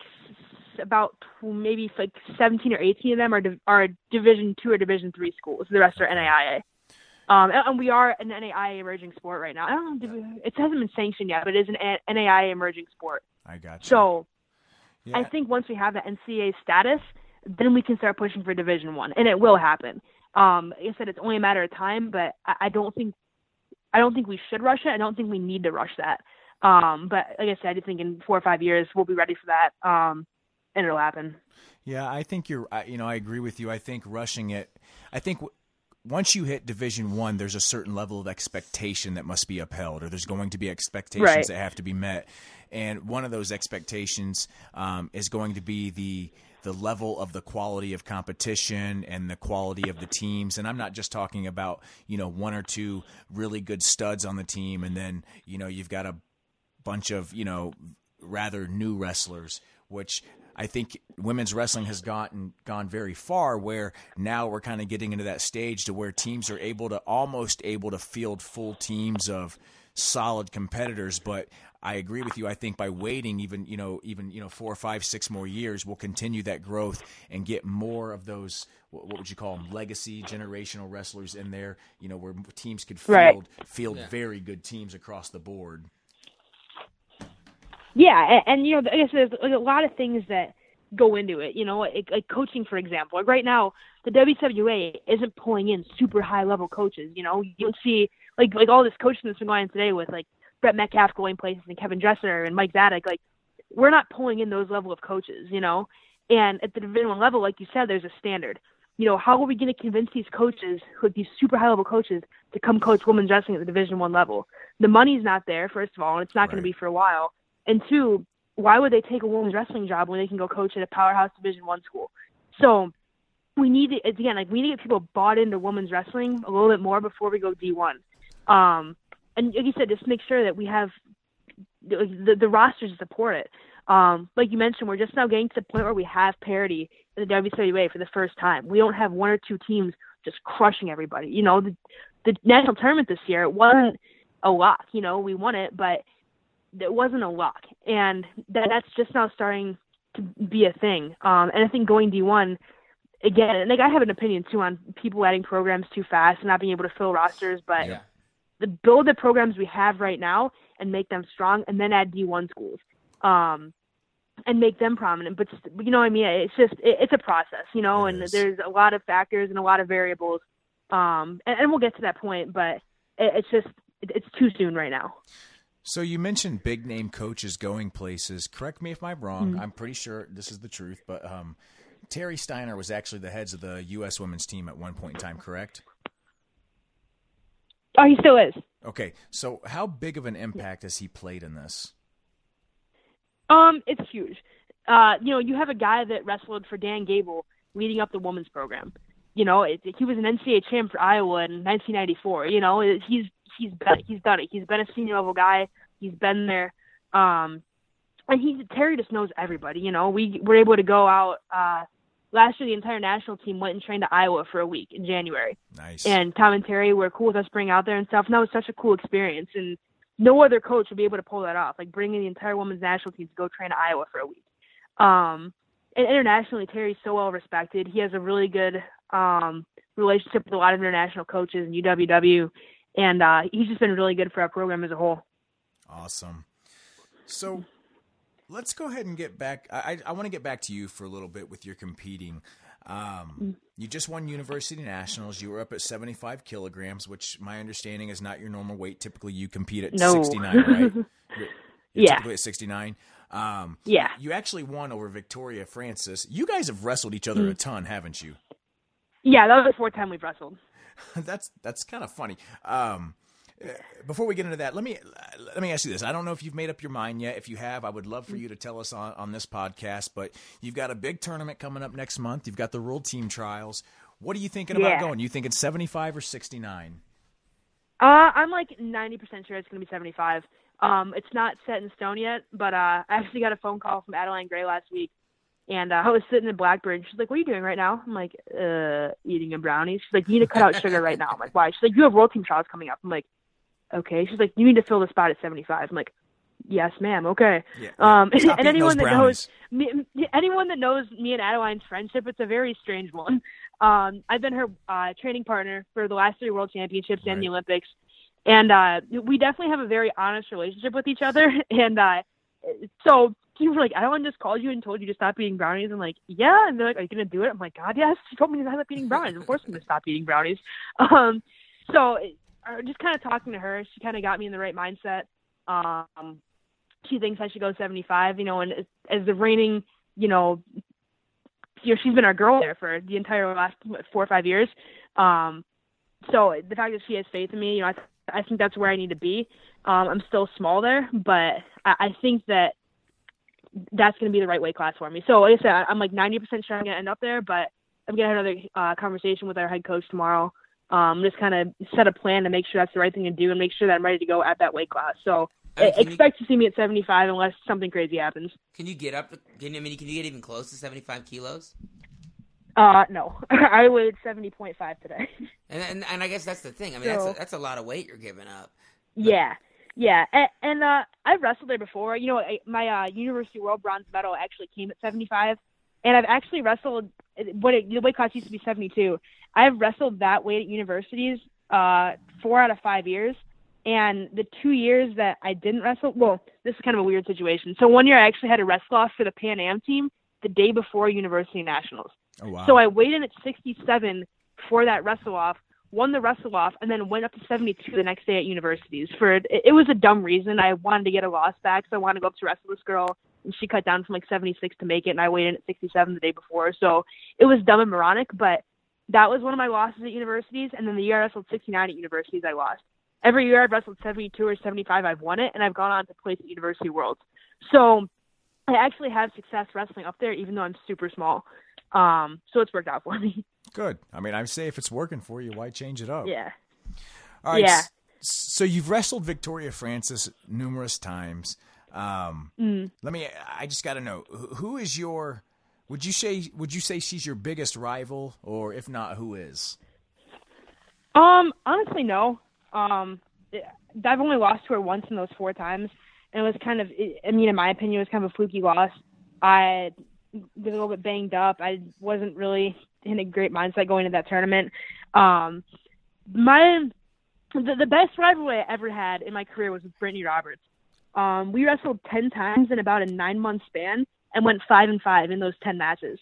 about maybe like 17 or 18 of them are are Division two or Division three schools the rest are NAIA um and, we are an NAIA emerging sport right now I don't know it hasn't been sanctioned yet but it is an NAIA emerging sport I got you. so yeah. I think once we have the NCAA status, then we can start pushing for Division One, and it will happen. Um, like I said, it's only a matter of time, but I, I don't think I don't think we should rush it. I don't think we need to rush that. Um, but like I said, I do think in four or five years we'll be ready for that, um, and it'll happen. Yeah, I think you're. You know, I agree with you. I think rushing it. I think w- once you hit Division One, there's a certain level of expectation that must be upheld, or there's going to be expectations Right. that have to be met. And one of those expectations um, is going to be the the level of the quality of competition and the quality of the teams. And I'm not just talking about you know one or two really good studs on the team, and then you know you've got a bunch of you know rather new wrestlers, which I think women's wrestling has gotten gone very far. Where now we're kind of getting into that stage to where teams are able to almost able to field full teams of solid competitors. But I agree with you. I think by waiting even you know even you know four, five, six more years, we'll continue that growth and get more of those. What what would you call them? Legacy generational wrestlers in there. You know where teams could field Right. field Yeah. very good teams across the board. Yeah, and, and you know, I guess there's like, a lot of things that go into it. You know, like, like coaching, for example. Like right now, the WWA isn't pulling in super high level coaches. You know, you don't see like like all this coaching that's been going on today with like Brent Metcalf going places and Kevin Dresser and Mike Zadick. Like we're not pulling in those level of coaches. You know, and at the Division One level, like you said, there's a standard. You know, how are we going to convince these coaches, who are these super high level coaches, to come coach women's wrestling at the Division One level? The money's not there, first of all, and it's not going to be for a while. And two, why would they take a women's wrestling job when they can go coach at a powerhouse Division One school? So we need to again like we need to get people bought into women's wrestling a little bit more before we go D one. Um, and like you said, just make sure that we have the, the, the rosters to support it. Um, like you mentioned, we're just now getting to the point where we have parity in the WCWA for the first time. We don't have one or two teams just crushing everybody. You know, the, the national tournament this year, it wasn't a lock. You know, we won it, but it wasn't a lock, and that that's just now starting to be a thing. Um, and I think going D1 again, and like I have an opinion too on people adding programs too fast and not being able to fill rosters, but Yeah. the build the programs we have right now and make them strong, and then add D1 schools. Um, and make them prominent, but you know what I mean. It's just it, it's a process, you know, and there's a lot of factors and a lot of variables. Um, and, and we'll get to that point, but it, it's just it, it's too soon right now. So you mentioned big name coaches going places. Correct me if I'm wrong. I'm pretty sure this is the truth, but um, Terry Steiner was actually the heads of the U.S. women's team at one point in time. Correct? Oh, he still is. Okay. So how big of an impact has he played in this? Um, it's huge. Uh, you know, you have a guy that wrestled for Dan Gable leading up the women's program. You know, it, he was an NCAA champ for Iowa in 1994. You know, it, he's he's been, he's done it. He's been a senior level guy. He's been there. Um, and he's Terry just knows everybody. You know, we were able to go out. Uh, last year, the entire national team went and trained to Iowa for a week in January Nice. and Tom and Terry were cool with us bringing out there and stuff. And that was such a cool experience. And no other coach would be able to pull that off, like bringing the entire women's national team to go train to Iowa for a week. Um, and internationally, Terry's so well respected. He has a really good um, relationship with a lot of international coaches and UWW, and uh, he's just been really good for our program as a whole. Awesome. So let's go ahead and get back. I, I, want to get back to you for a little bit with your competing. Um, you just won university nationals. You were up at 75 kilograms, which my understanding is not your normal weight. Typically, you compete at No. 69, right? You're, you're Yeah. typically at 69. Um, Yeah. you actually won over Victoria Francis. You guys have wrestled each other a ton, haven't you? Yeah, that was the fourth time we've wrestled. that's that's kind of funny. Um, before we get into that, let me let me ask you this. I don't know if you've made up your mind yet. If you have, I would love for you to tell us on, on this podcast. But you've got a big tournament coming up next month. You've got the World Team Trials. What are you thinking about Yeah. going? You thinking seventy five or sixty nine? Uh, I'm like 90% sure it's going to be 75. Um, it's not set in stone yet, but uh, I actually got a phone call from Adeline Gray last week, and uh, I was sitting in Blackbird. She's like, "What are you doing right now?" I'm like, "Uh, eating a brownie." She's like, "You need to cut out sugar right now." I'm like, "Why?" She's like, "You have world team trials coming up." I'm like, "Okay." She's like, "You need to fill the spot at 75." I'm like, "Yes, ma'am. Okay." Yeah. Um, Stop and anyone that brownies. knows me, anyone that knows me and Adeline's friendship, it's a very strange one. Um, I've been her uh, training partner for the last three World Championships and the Olympics, and uh, we definitely have a very honest relationship with each other. And uh, so you were like, Adeline just called you and told you to stop eating brownies. I'm like, yeah. And they're like, are you gonna do it? I'm like, God, yes. She told me to stop eating brownies. Of course, I'm gonna stop eating brownies. Um, so uh, just kind of talking to her, she kind of got me in the right mindset. Um, she thinks I should go 75, you know, and as, as the reigning, you know, you know, she's been our girl there for the entire last what, four or five years. Um, so the fact that she has faith in me, you know, I, th- I think that's where I need to be. Um, I'm still small there, but I, I think that that's going to be the right weight class for me. So like I said, I'm like 90% sure I'm going to end up there, but I'm going to have another uh, conversation with our head coach tomorrow. Um, just kind of set a plan to make sure that's the right thing to do and make sure that I'm ready to go at that weight class. So I can you- expect to see me at 75 unless something crazy happens. Can you get up? Can you, I mean, can you get even close to seventy five kilos? Uh, no, I weighed 70.5 today. And, and and I guess that's the thing. I mean, that's a, that's a lot of weight you're giving up. yeah, yeah, and, and uh, I've wrestled there before. You know, I, my uh, University World Bronze medal actually came at 75, and I've actually wrestled what it, the weight class used to be 72. I've wrestled that weight at universities uh, four out of five years, and the two years that I didn't wrestle, well, this is kind of a weird situation. So one year I actually had a wrestle off for the Pan Am team the day before University Nationals. Oh wow. So I weighed in at 67 for that wrestle off, won the wrestle off, and then went up to 72 the next day at universities. For it, it was a dumb reason. I wanted to get a loss back, so I wanted to go up to wrestle this girl, and she cut down from like 76 to make it, and I weighed in at 67 the day before. So it was dumb and moronic, but that was one of my losses at universities. And then the year I wrestled 69 at universities, I lost. Every year I've wrestled 72 or 75, I've won it, and I've gone on to place at University Worlds. So I actually have success wrestling up there, even though I'm super small. Um, so it's worked out for me. Good. I mean, I say if it's working for you, why change it up? Yeah. All right. Yeah. So you've wrestled Victoria Francis numerous times. Um, Mm. Let me. I just got to know who- who is your. Would you say? Would you say she's your biggest rival, or if not, who is? Um, honestly, no. Um, I've only lost to her once in those four times, and it was kind of, I mean, in my opinion, it was kind of a fluky loss. I was a little bit banged up. I wasn't really in a great mindset going into that tournament. Um, my the, the best rivalry I ever had in my career was with Brittany Roberts. Um, we wrestled ten times in about a nine month span and went five and five in those ten matches.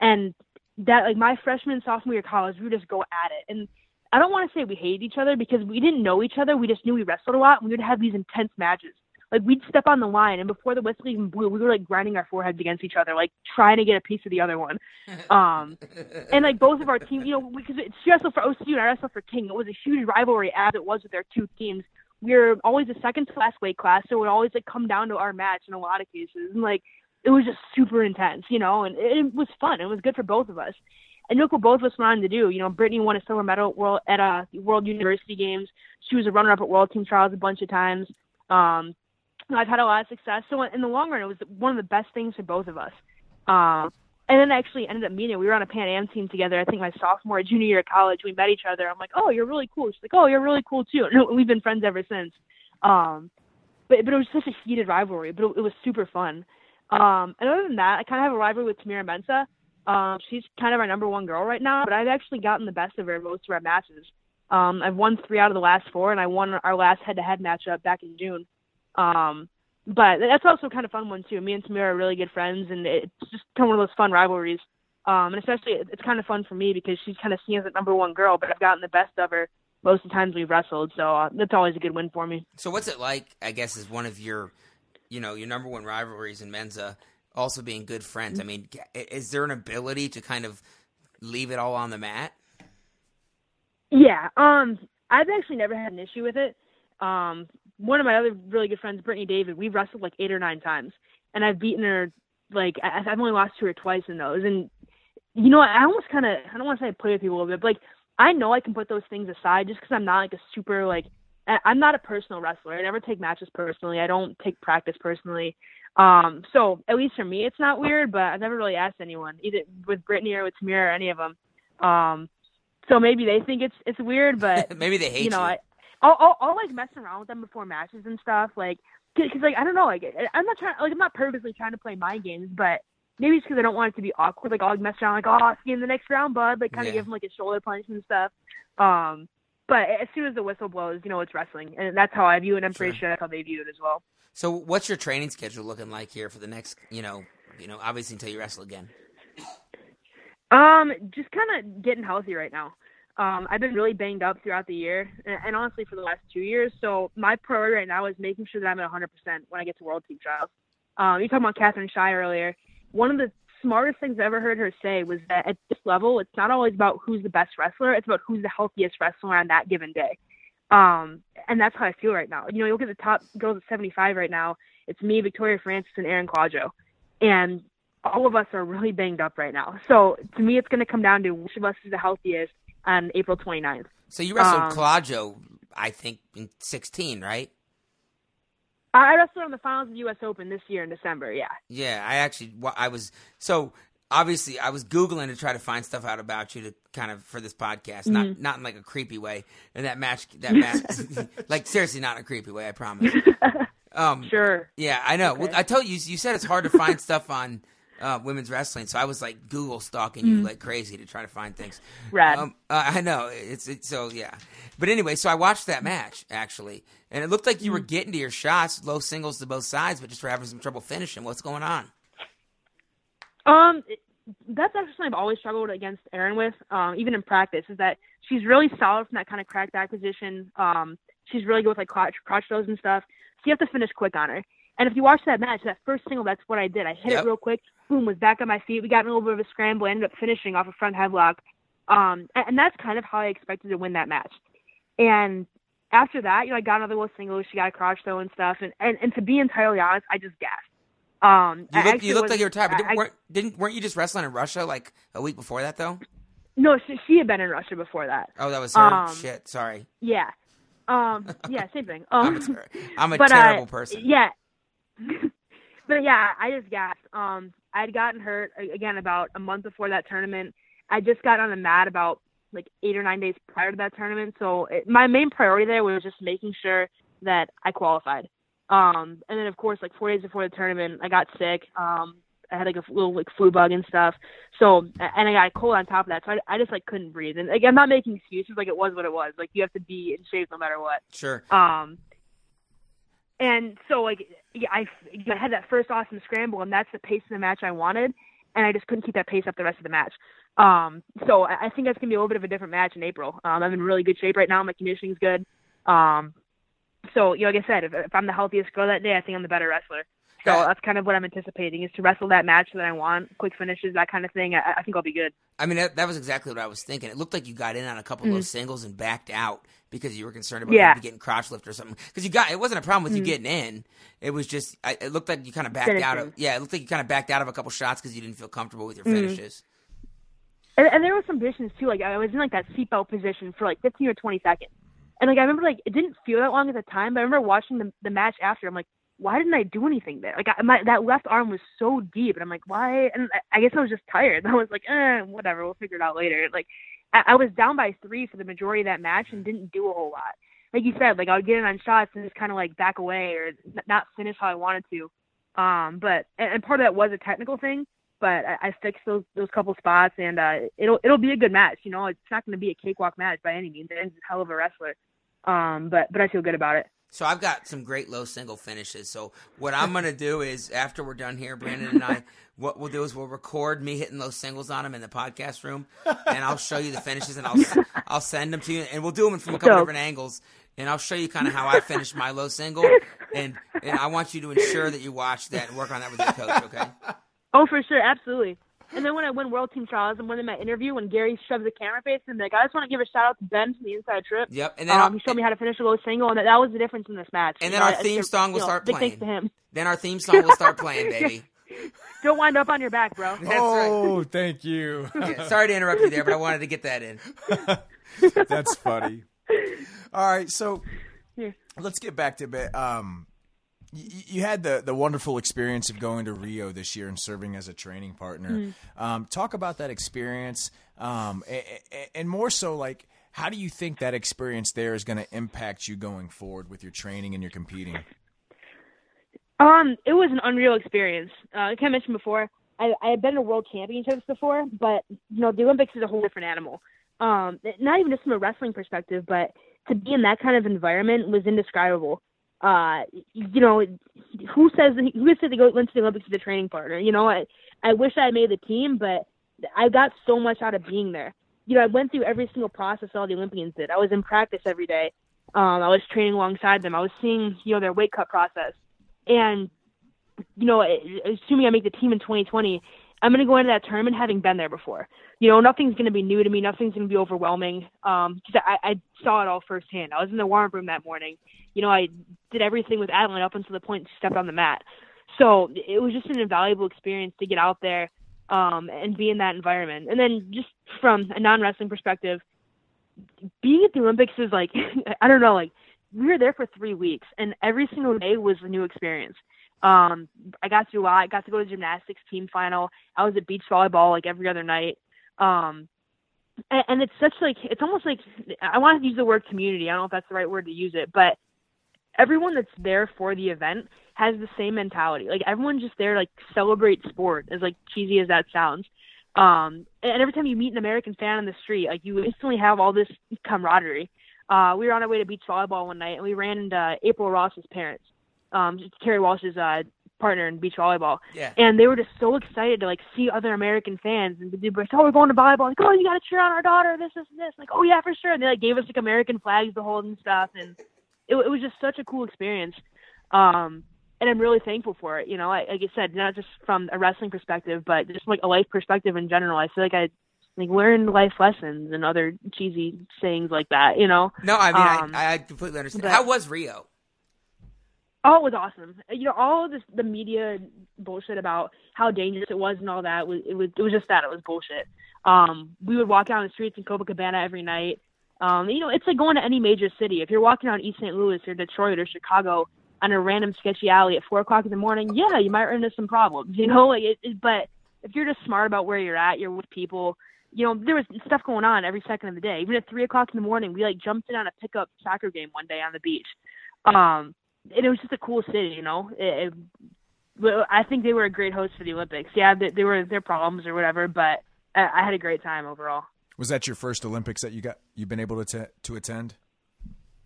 And that like my freshman sophomore year of college, we would just go at it. And I don't want to say we hated each other because we didn't know each other. We just knew we wrestled a lot. And we would have these intense matches. Like we'd step on the line, and before the whistle even blew, we were like grinding our foreheads against each other, like trying to get a piece of the other one. Um, and like both of our teams, you know, because it's wrestled for OCU and I wrestled for King. It was a huge rivalry as it was with their two teams. We were always the second to last weight class, so it would always like come down to our match in a lot of cases. And like it was just super intense, you know, and it, it was fun. It was good for both of us. And look what both of us went on to do. You know, Brittany won a silver medal at World at uh, World University Games. She was a runner-up at World Team Trials a bunch of times. Um, I've had a lot of success. So in the long run, it was one of the best things for both of us. Um, and then I actually ended up meeting. We were on a Pan Am team together. I think my sophomore, junior year of college. We met each other. I'm like, oh, you're really cool. She's like, oh, you're really cool too. And we've been friends ever since. Um, but but it was such a heated rivalry. But it, it was super fun. Um, and other than that, I kind of have a rivalry with Tamyra Mensah. Um, she's kind of our number one girl right now, but I've actually gotten the best of her most of our matches. Um, I've won three out of the last four, and I won our last head-to-head matchup back in June. Um, but that's also kind of fun one too. Me and Tamyra are really good friends, and it's just kind of one of those fun rivalries. Um, and especially it's kind of fun for me because she's kind of seen as the number one girl, but I've gotten the best of her most of the times we've wrestled, so uh, that's always a good win for me. So what's it like? I guess is one of your, you know, your number one rivalries in Mensah, also being good friends. I mean, is there an ability to kind of leave it all on the mat? Yeah, um, I've actually never had an issue with it. Um, one of my other really good friends, Brittany David, we've wrestled like eight or nine times, and I've beaten her like I, I've only lost to her twice in those. And you know, I almost kind of I don't want to say I play with people a little bit, but like I know I can put those things aside just because I'm not like a super like I'm not a personal wrestler. I never take matches personally. I don't take practice personally. Um, so at least for me, it's not weird. But I've never really asked anyone, either with Brittany or with Tamyra or any of them. Um, so maybe they think it's it's weird, but maybe they hate you. Know, you. I, I'll, I'll, I'll like mess around with them before matches and stuff, like because like I don't know, like I'm not trying like I'm not purposely trying to play mind games, but maybe it's because I don't want it to be awkward. Like I'll like, mess around, like oh, I'll see you in the next round, bud. Like kind of Yeah. give him like a shoulder punch and stuff. Um, but as soon as the whistle blows, you know it's wrestling, and that's how I view it. and I'm pretty Sure. sure that's how they view it as well. So what's your training schedule looking like here for the next, you know, you know, obviously until you wrestle again? Um, just kind of getting healthy right now. Um, I've been really banged up throughout the year, and, and honestly for the last two years. So my priority right now is making sure that I'm at 100% when I get to World Team Trials. Um, you talking about Katherine Shai earlier. One of the smartest things I ever heard her say was that at this level, it's not always about who's the best wrestler; it's about who's the healthiest wrestler on that given day. Um, and that's how I feel right now. You know, you look at the top girls at 75 right now. It's me, Victoria Francis, and Erin Clodgo, and all of us are really banged up right now. So to me, it's going to come down to which of us is the healthiest on April 29th. So you wrestled Um, Clodgo, I think, in 16, right? I wrestled on the finals of the U.S. Open this year in December. Yeah. Yeah, I actually, I was so obviously I was googling to try to find stuff out about you to kind of for this podcast, not Mm-hmm. not in like a creepy way. And that match, that match, like seriously, not in a creepy way. I promise. Um, Sure. Yeah, I know. Well, I told you, you said it's hard to find stuff on uh, women's wrestling, so I was like Google stalking you like crazy to try to find things. Mm. Rad. Um, uh, I know it's, it's so yeah, but anyway, so I watched that match actually, and it looked like Mm. you were getting to your shots, low singles to both sides, but just were having some trouble finishing. What's going on? Um, that's actually something I've always struggled against Erin with, um, even in practice, is that she's really solid from that kind of cracked back position. Um, she's really good with like crotch, crotch throws and stuff. So you have to finish quick on her. And if you watch that match, that first single, that's what I did. I hit Yep. it real quick, boom, was back on my feet. We got in a little bit of a scramble, I ended up finishing off a front headlock. Um, and, and that's kind of how I expected to win that match. And after that, you know, I got another little single. She got a crotch throw and stuff. And, and, and to be entirely honest, I just gassed. Um, You looked, you looked like you were tired, but didn't, I- weren't, didn't weren't you just wrestling in Russia like a week before that though? No, she, she had been in Russia before that. Oh, that was her. Um, Shit, sorry. Yeah. Um. Yeah. Same thing. I'm a, Um. ter- I'm a but, uh, terrible person. Yeah. but yeah, I just gasped. Um. I had gotten hurt again about a month before that tournament. I just got on the mat about like eight or nine days prior to that tournament. So it, my main priority there was just making sure that I qualified. Um, and then of course, like four days before the tournament, I got sick. Um, I had like a little like flu bug and stuff. So and I got a cold on top of that. So I, I just like couldn't breathe. And like I'm not making excuses. Like it was what it was. Like you have to be in shape no matter what. Sure. Um, and so like yeah, I, I had that first awesome scramble, and that's the pace of the match I wanted, and I just couldn't keep that pace up the rest of the match. Um, so I, think that's gonna be a little bit of a different match in April. Um, I'm in really good shape right now. My conditioning's good. Um, so you know, like I said, if, if I'm the healthiest girl that day, I think I'm the better wrestler. So Yeah. that's kind of what I'm anticipating is to wrestle that match that I want, quick finishes, that kind of thing. I, I think I'll be good. I mean, that, that was exactly what I was thinking. It looked like you got in on a couple of Mm. those singles and backed out because you were concerned about Yeah. maybe getting crotch lift or something. Because you got it wasn't a problem with you Mm. getting in. It was just I, it looked like you kind of backed out of yeah. It looked like you kind of backed out of a couple shots because you didn't feel comfortable with your Mm. finishes. And, and there were some positions too. Like I was in like that seatbelt position for like 15 or 20 seconds. And like I remember like it didn't feel that long at the time, but I remember watching the the match after. I'm like, why didn't I do anything there? Like I, my that left arm was so deep, and I'm like, why? And I, I guess I was just tired. And I was like, eh, whatever, we'll figure it out later. Like I, I was down by three for the majority of that match and didn't do a whole lot. Like you said, like I would get in on shots and just kind of like back away or not finish how I wanted to. Um, but and, and part of that was a technical thing but I, I fixed those those couple spots, and uh, it'll it'll be a good match. You know, it's not going to be a cakewalk match by any means. Dan's a hell of a wrestler, um, but but I feel good about it. So I've got some great low single finishes. So what I'm gonna do is after we're done here, Brandon and I, what we'll do is we'll record me hitting those singles on him in the podcast room, and I'll show you the finishes, and I'll I'll send them to you, and we'll do them from a couple Dope. different angles, and I'll show you kind of how I finish my low single, and and I want you to ensure that you watch that and work on that with your coach, okay? Oh, for sure, absolutely. And then when I win World Team Trials and when in my interview, when Gary shoves the camera face and like, I just want to give a shout out to Ben from the Inside Trip. Yep, and then um, he showed me how to finish a low single, and that, that was the difference in this match. And You then know, our theme song will you know, start big playing. Thanks to him. Then our theme song will start playing, baby. Don't wind up on your back, bro. That's right. oh, thank you. Yeah, sorry to interrupt you there, but I wanted to get that in. That's funny. All right, so Yeah. let's get back to bit. Um, you, had the the wonderful experience of going to Rio this year and serving as a training partner. Mm-hmm. Um, talk about that experience, um, a- a- and more so, like how do you think that experience there is going to impact you going forward with your training and your competing? Um, it was an unreal experience. Uh, like I mentioned before, I, I had been to World Championships before, but you know the Olympics is a whole different animal. Um, not even just from a wrestling perspective, but to be in that kind of environment was indescribable. Uh, you know, who says who said to go went to the Olympics with a training partner? You know, I I wish I made the team, but I got so much out of being there. You know, I went through every single process all the Olympians did. I was in practice every day. Um, I was training alongside them. I was seeing you know their weight cut process and you know, assuming I make the team in 2020, I'm going to go into that tournament having been there before. You know, nothing's going to be new to me. Nothing's going to be overwhelming. Um, cause I, I saw it all firsthand. I was in the warm room that morning. You know, I did everything with Adeline up until the point she stepped on the mat. So it was just an invaluable experience to get out there um, and be in that environment. And then just from a non-wrestling perspective, being at the Olympics is like, I don't know, like we were there for three weeks and every single day was a new experience. Um, I got to a lot. I got to go to the gymnastics team final. I was at beach volleyball like every other night. Um, and, and it's such like it's almost like I want to use the word community. I don't know if that's the right word to use it, but everyone that's there for the event has the same mentality. Like everyone's just there to, like celebrate sport, as like cheesy as that sounds. Um, and every time you meet an American fan on the street, like you instantly have all this camaraderie. Uh, we were on our way to beach volleyball one night, and we ran into April Ross's parents, um, Kerri Walsh's uh, partner in beach volleyball. Yeah. And they were just so excited to like see other American fans, and they were like, "Oh, we're going to volleyball!" Like, "Oh, you got to cheer on our daughter!" This, this, and this. Like, "Oh yeah, for sure." And they like gave us like American flags to hold and stuff, and it, it was just such a cool experience. Um, and I'm really thankful for it. You know, I, like I said, not just from a wrestling perspective, but just like a life perspective in general. I feel like I like learned life lessons and other cheesy sayings like that. You know. No, I mean Um, I, I completely understand. but- How was Rio? Oh, it was awesome. You know, all this the media bullshit about how dangerous it was and all that was it was it was just that it was bullshit. Um, we would walk down the streets in Copacabana every night. Um, you know, it's like going to any major city. If you're walking around East St. Louis or Detroit or Chicago on a random sketchy alley at four o'clock in the morning, yeah, you might run into some problems. You know, like it, it, but if you're just smart about where you're at, you're with people. you know, there was stuff going on every second of the day. Even at three o'clock in the morning, we like jumped in on a pickup soccer game one day on the beach. Um, and it was just a cool city, you know. It, it, I think they were a great host for the Olympics. Yeah, they, they were their problems or whatever, but I, I had a great time overall. Was that your first Olympics that you got? You've been able to t- to attend?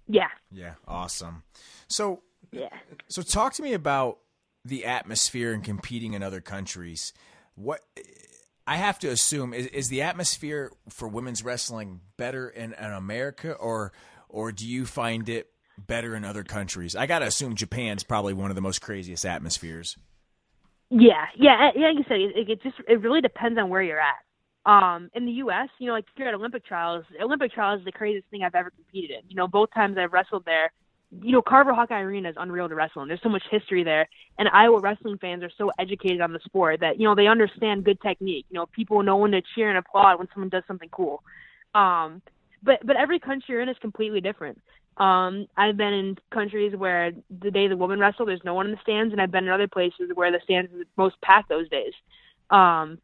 Yeah. Yeah, awesome. So, Yeah. so talk to me about the atmosphere and competing in other countries. What I have to assume is, is the atmosphere for women's wrestling better in, in America, or or do you find it better in other countries? I gotta assume Japan's probably one of the most craziest atmospheres. Yeah, yeah, yeah. Like you said, it, it just it really depends on where you're at. Um, in the U.S., you know, like you're at Olympic trials, Olympic trials is the craziest thing I've ever competed in. You know, both times I've wrestled there, you know, Carver Hawkeye Arena is unreal to wrestle in. There's so much history there, and Iowa wrestling fans are so educated on the sport that you know they understand good technique. You know, people know when to cheer and applaud when someone does something cool. Um, but but every country you're in is completely different. Um, I've been in countries where the day the women wrestle, there's no one in the stands, and I've been in other places where the stands are the most packed those days. Um,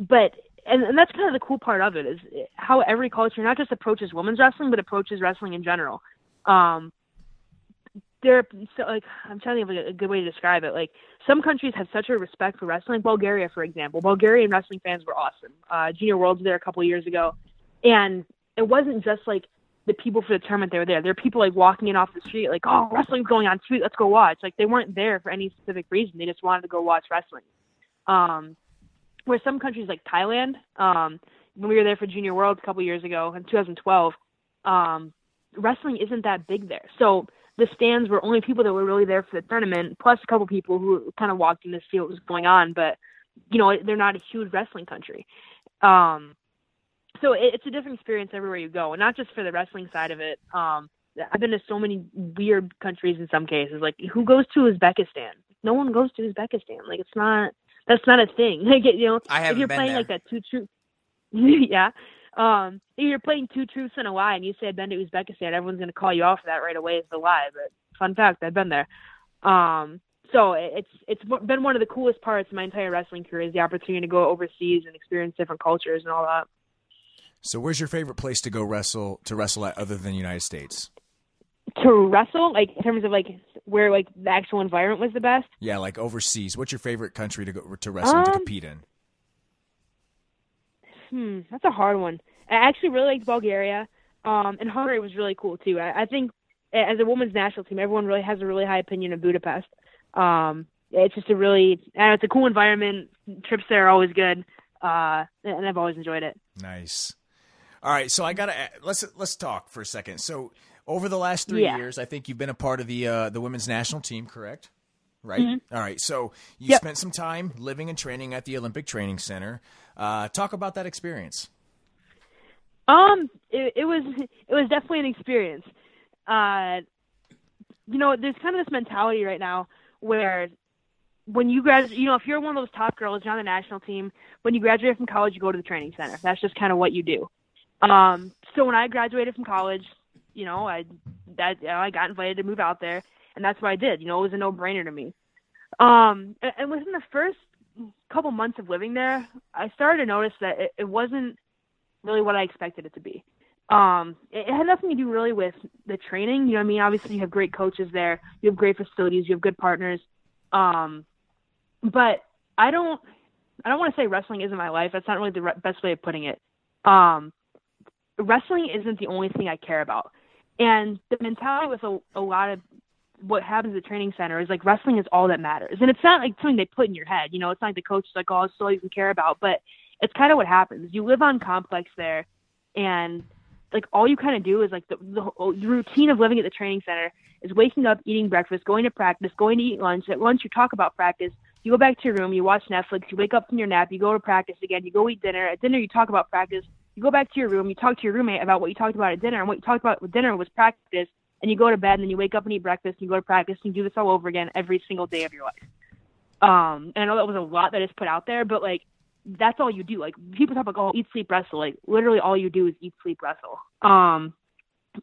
but and, and that's kind of the cool part of it is how every culture not just approaches women's wrestling, but approaches wrestling in general. Um, there, so like I'm trying to think of a, a good way to describe it. Like some countries have such a respect for wrestling. Bulgaria, for example, Bulgarian wrestling fans were awesome. Uh, Junior Worlds there a couple years ago, and it wasn't just like the people for the tournament they were there. There are people like walking in off the street, like, "Oh, wrestling's going on, sweet, let's go watch." Like they weren't there for any specific reason; they just wanted to go watch wrestling. Um, where some countries like Thailand, um, when we were there for Junior Worlds a couple years ago in 2012, um, wrestling isn't that big there. So the stands were only people that were really there for the tournament, plus a couple people who kind of walked in to see what was going on. But you know, they're not a huge wrestling country. Um, so it, it's a different experience everywhere you go, and not just for the wrestling side of it. Um, I've been to so many weird countries in some cases. Like, who goes to Uzbekistan? No one goes to Uzbekistan. Like, it's not. That's not a thing. Like, you know, I if you're playing there. like that two true, yeah. Um, if you're playing two truths and a lie, and you say I've been to Uzbekistan, everyone's gonna call you off for that right away as the lie. But fun fact, I've been there. Um, so it's it's been one of the coolest parts of my entire wrestling career is the opportunity to go overseas and experience different cultures and all that. So, where's your favorite place to go wrestle to wrestle at other than the United States? To wrestle, like in terms of like where like the actual environment was the best. Yeah, like overseas. What's your favorite country to go to wrestle and to Um, compete in? Hmm, that's a hard one. I actually really liked Bulgaria, um, and Hungary was really cool too. I, I think as a women's national team, everyone really has a really high opinion of Budapest. Um, it's just a really, and it's a cool environment. Trips there are always good, uh, and I've always enjoyed it. Nice. All right, so I gotta let's let's talk for a second. So, over the last three Yeah. years, I think you've been a part of the uh, the women's national team, correct? Right. All right. So you Mm-hmm. Yep. spent some time living and training at the Olympic Training Center. Uh, talk about that experience. Um, it, it was it was definitely an experience. Uh, you know, there's kind of this mentality right now where when you graduate, you know, if you're one of those top girls, you're on the national team. When you graduate from college, you go to the training center. That's just kind of what you do. Um, so when I graduated from college, you know, I that you know, I got invited to move out there, and that's what I did. You know, it was a no-brainer to me. Um, and, and within the first couple months of living there, I started to notice that it, it wasn't really what I expected it to be. Um, it, it had nothing to do really with the training. You know I mean? Obviously, you have great coaches there. You have great facilities. You have good partners. Um, but I don't, I don't want to say wrestling isn't my life. That's not really the re- best way of putting it. Um, wrestling isn't the only thing I care about. And the mentality with a, a lot of what happens at the training center is like wrestling is all that matters. And it's not like something they put in your head. You know, it's not like the coach is like, oh, it's all you can care about. But it's kind of what happens. You live on complex there, and like all you kind of do is like the, the, the routine of living at the training center is waking up, eating breakfast, going to practice, going to eat lunch. At lunch, you talk about practice. You go back to your room, you watch Netflix, you wake up from your nap, you go to practice again, you go eat dinner. At dinner, you talk about practice. You go back to your room, you talk to your roommate about what you talked about at dinner, and what you talked about with dinner was practice. And you go to bed, and then you wake up and eat breakfast, and you go to practice, and you do this all over again every single day of your life. Um, and I know that was a lot that is put out there, but like that's all you do. Like people talk about, oh, eat, sleep, wrestle. Like literally all you do is eat, sleep, wrestle. Um,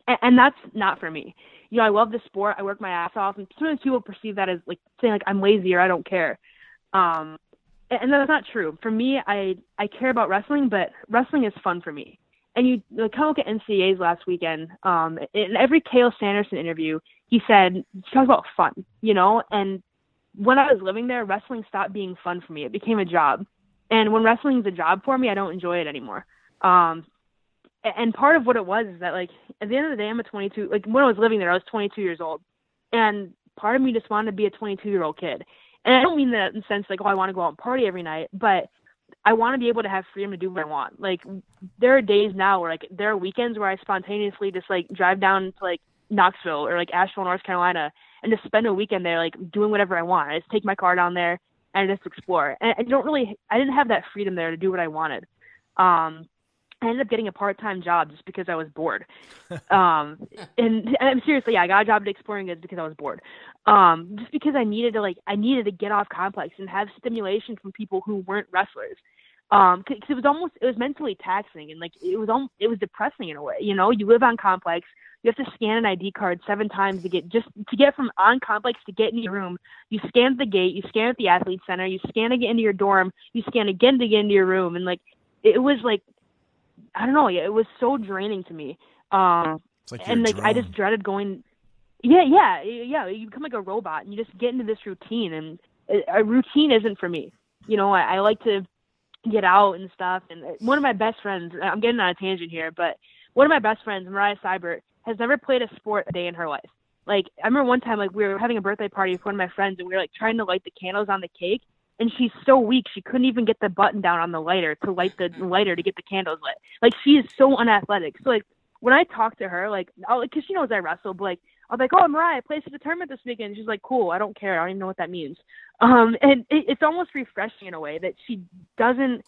and, and that's not for me. You know, I love the sport. I work my ass off, and sometimes people perceive that as like saying like I'm lazy or I don't care. Um, and that's not true. For me, I I care about wrestling, but wrestling is fun for me. And you like, of look at NCAA's last weekend. Um, in every Cael Sanderson interview, he said he talks about fun, you know. And when I was living there, wrestling stopped being fun for me. It became a job. And when wrestling is a job for me, I don't enjoy it anymore. Um, and part of what it was is that like at the end of the day, I'm a 22. Like when I was living there, I was 22 years old, and part of me just wanted to be a 22 year old kid. And I don't mean that in the sense like, oh, I want to go out and party every night, but I want to be able to have freedom to do what I want. Like there are days now where like there are weekends where I spontaneously just like drive down to like Knoxville or like Asheville, North Carolina, and just spend a weekend there, like doing whatever I want. I just take my car down there and just explore. And I don't really, I didn't have that freedom there to do what I wanted. Um, I ended up getting a part-time job just because I was bored. Um, and, and seriously, yeah, I got a job at Exploring Goods because I was bored. Um, just because I needed to like, I needed to get off complex and have stimulation from people who weren't wrestlers. Um, cause it was almost, it was mentally taxing and like, it was almost, it was depressing in a way, you know, you live on complex, you have to scan an ID card seven times to get just to get from on complex to get in your room. You scan the gate, you scan at the athlete center, you scan to get into your dorm, you scan again to get into your room, and like it was like I don't know, it was so draining to me. Um, like and like I just dreaded going. Yeah, yeah, yeah. You become like a robot, and you just get into this routine, and a routine isn't for me. You know, I, I like to get out and stuff. And one of my best friends, I'm getting on a tangent here, but one of my best friends, Mariah Seibert, has never played a sport a day in her life. Like I remember one time, like we were having a birthday party with one of my friends, and we were like trying to light the candles on the cake, and she's so weak she couldn't even get the button down on the lighter to light the lighter to get the candles lit. Like she is so unathletic. So like when I talk to her, like, I'll, cause she knows I wrestle, but like, I'm like, oh, Mariah, I placed at the tournament this weekend. She's like, cool. I don't care. I don't even know what that means. Um, and it, it's almost refreshing in a way that she doesn't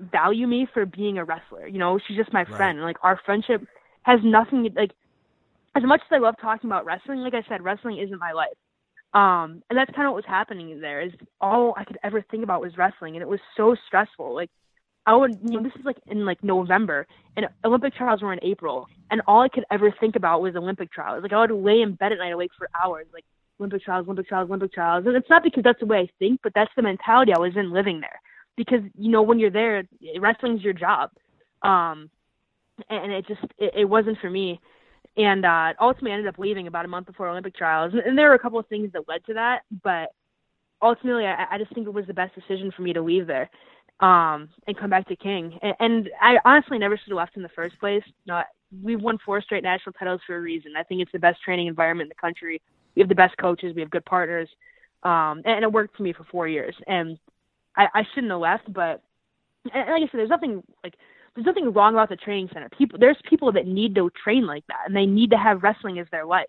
value me for being a wrestler. You know, she's just my right. friend. Like our friendship has nothing. Like as much as I love talking about wrestling, like I said, wrestling isn't my life. Um, and that's kind of what was happening there. Is all I could ever think about was wrestling, and it was so stressful. Like I would, you know, this is like in like November, and Olympic trials were in April, and all I could ever think about was Olympic trials. Like I would lay in bed at night awake for hours, like Olympic trials, Olympic trials, Olympic trials. And it's not because that's the way I think, but that's the mentality I was in living there. Because you know, when you're there, wrestling's your job, um, and it just it, it wasn't for me and uh, ultimately ended up leaving about a month before Olympic trials. And, and there were a couple of things that led to that, but ultimately, I, I just think it was the best decision for me to leave there um, and come back to King. And, and I honestly never should have left in the first place. Know, we've won four straight national titles for a reason. I think it's the best training environment in the country. We have the best coaches. We have good partners. Um, and, and it worked for me for four years. And I, I shouldn't have left, but and like I said, there's nothing like there's nothing wrong about the training center. People there's people that need to train like that and they need to have wrestling as their life.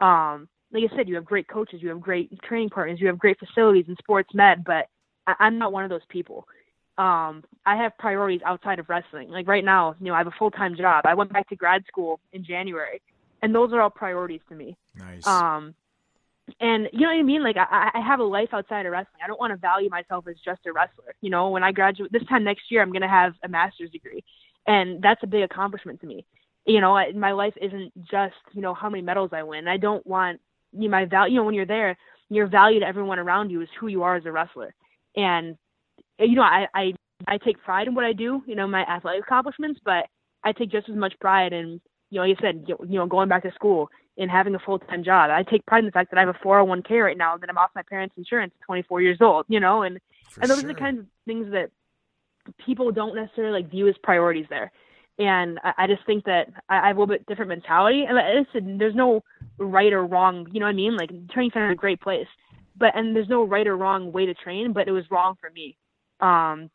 Um, like I said, you have great coaches, you have great training partners, you have great facilities and sports med, but I, I'm not one of those people. Um, I have priorities outside of wrestling. Like right now, you know, I have a full time job. I went back to grad school in January, and those are all priorities to me. Nice. Um, and you know what I mean? Like I, I have a life outside of wrestling. I don't want to value myself as just a wrestler. You know, when I graduate this time next year, I'm going to have a master's degree, and that's a big accomplishment to me. You know, I, my life isn't just you know how many medals I win. I don't want you know, my value. You know, when you're there, your value to everyone around you is who you are as a wrestler. And you know, I I I take pride in what I do. You know, my athletic accomplishments, but I take just as much pride in you know, like I said, you know, going back to school in having a full time job. I take pride in the fact that I have a 401k right now that I'm off my parents' insurance at 24 years old. You know, and For and those sure. are the kinds of things that people don't necessarily like view as priorities there. And I, I just think that I, I have a little bit different mentality. And I said, there's no right or wrong. You know what I mean? Like training center is a great place, but and there's no right or wrong way to train. But it was wrong for me. Um,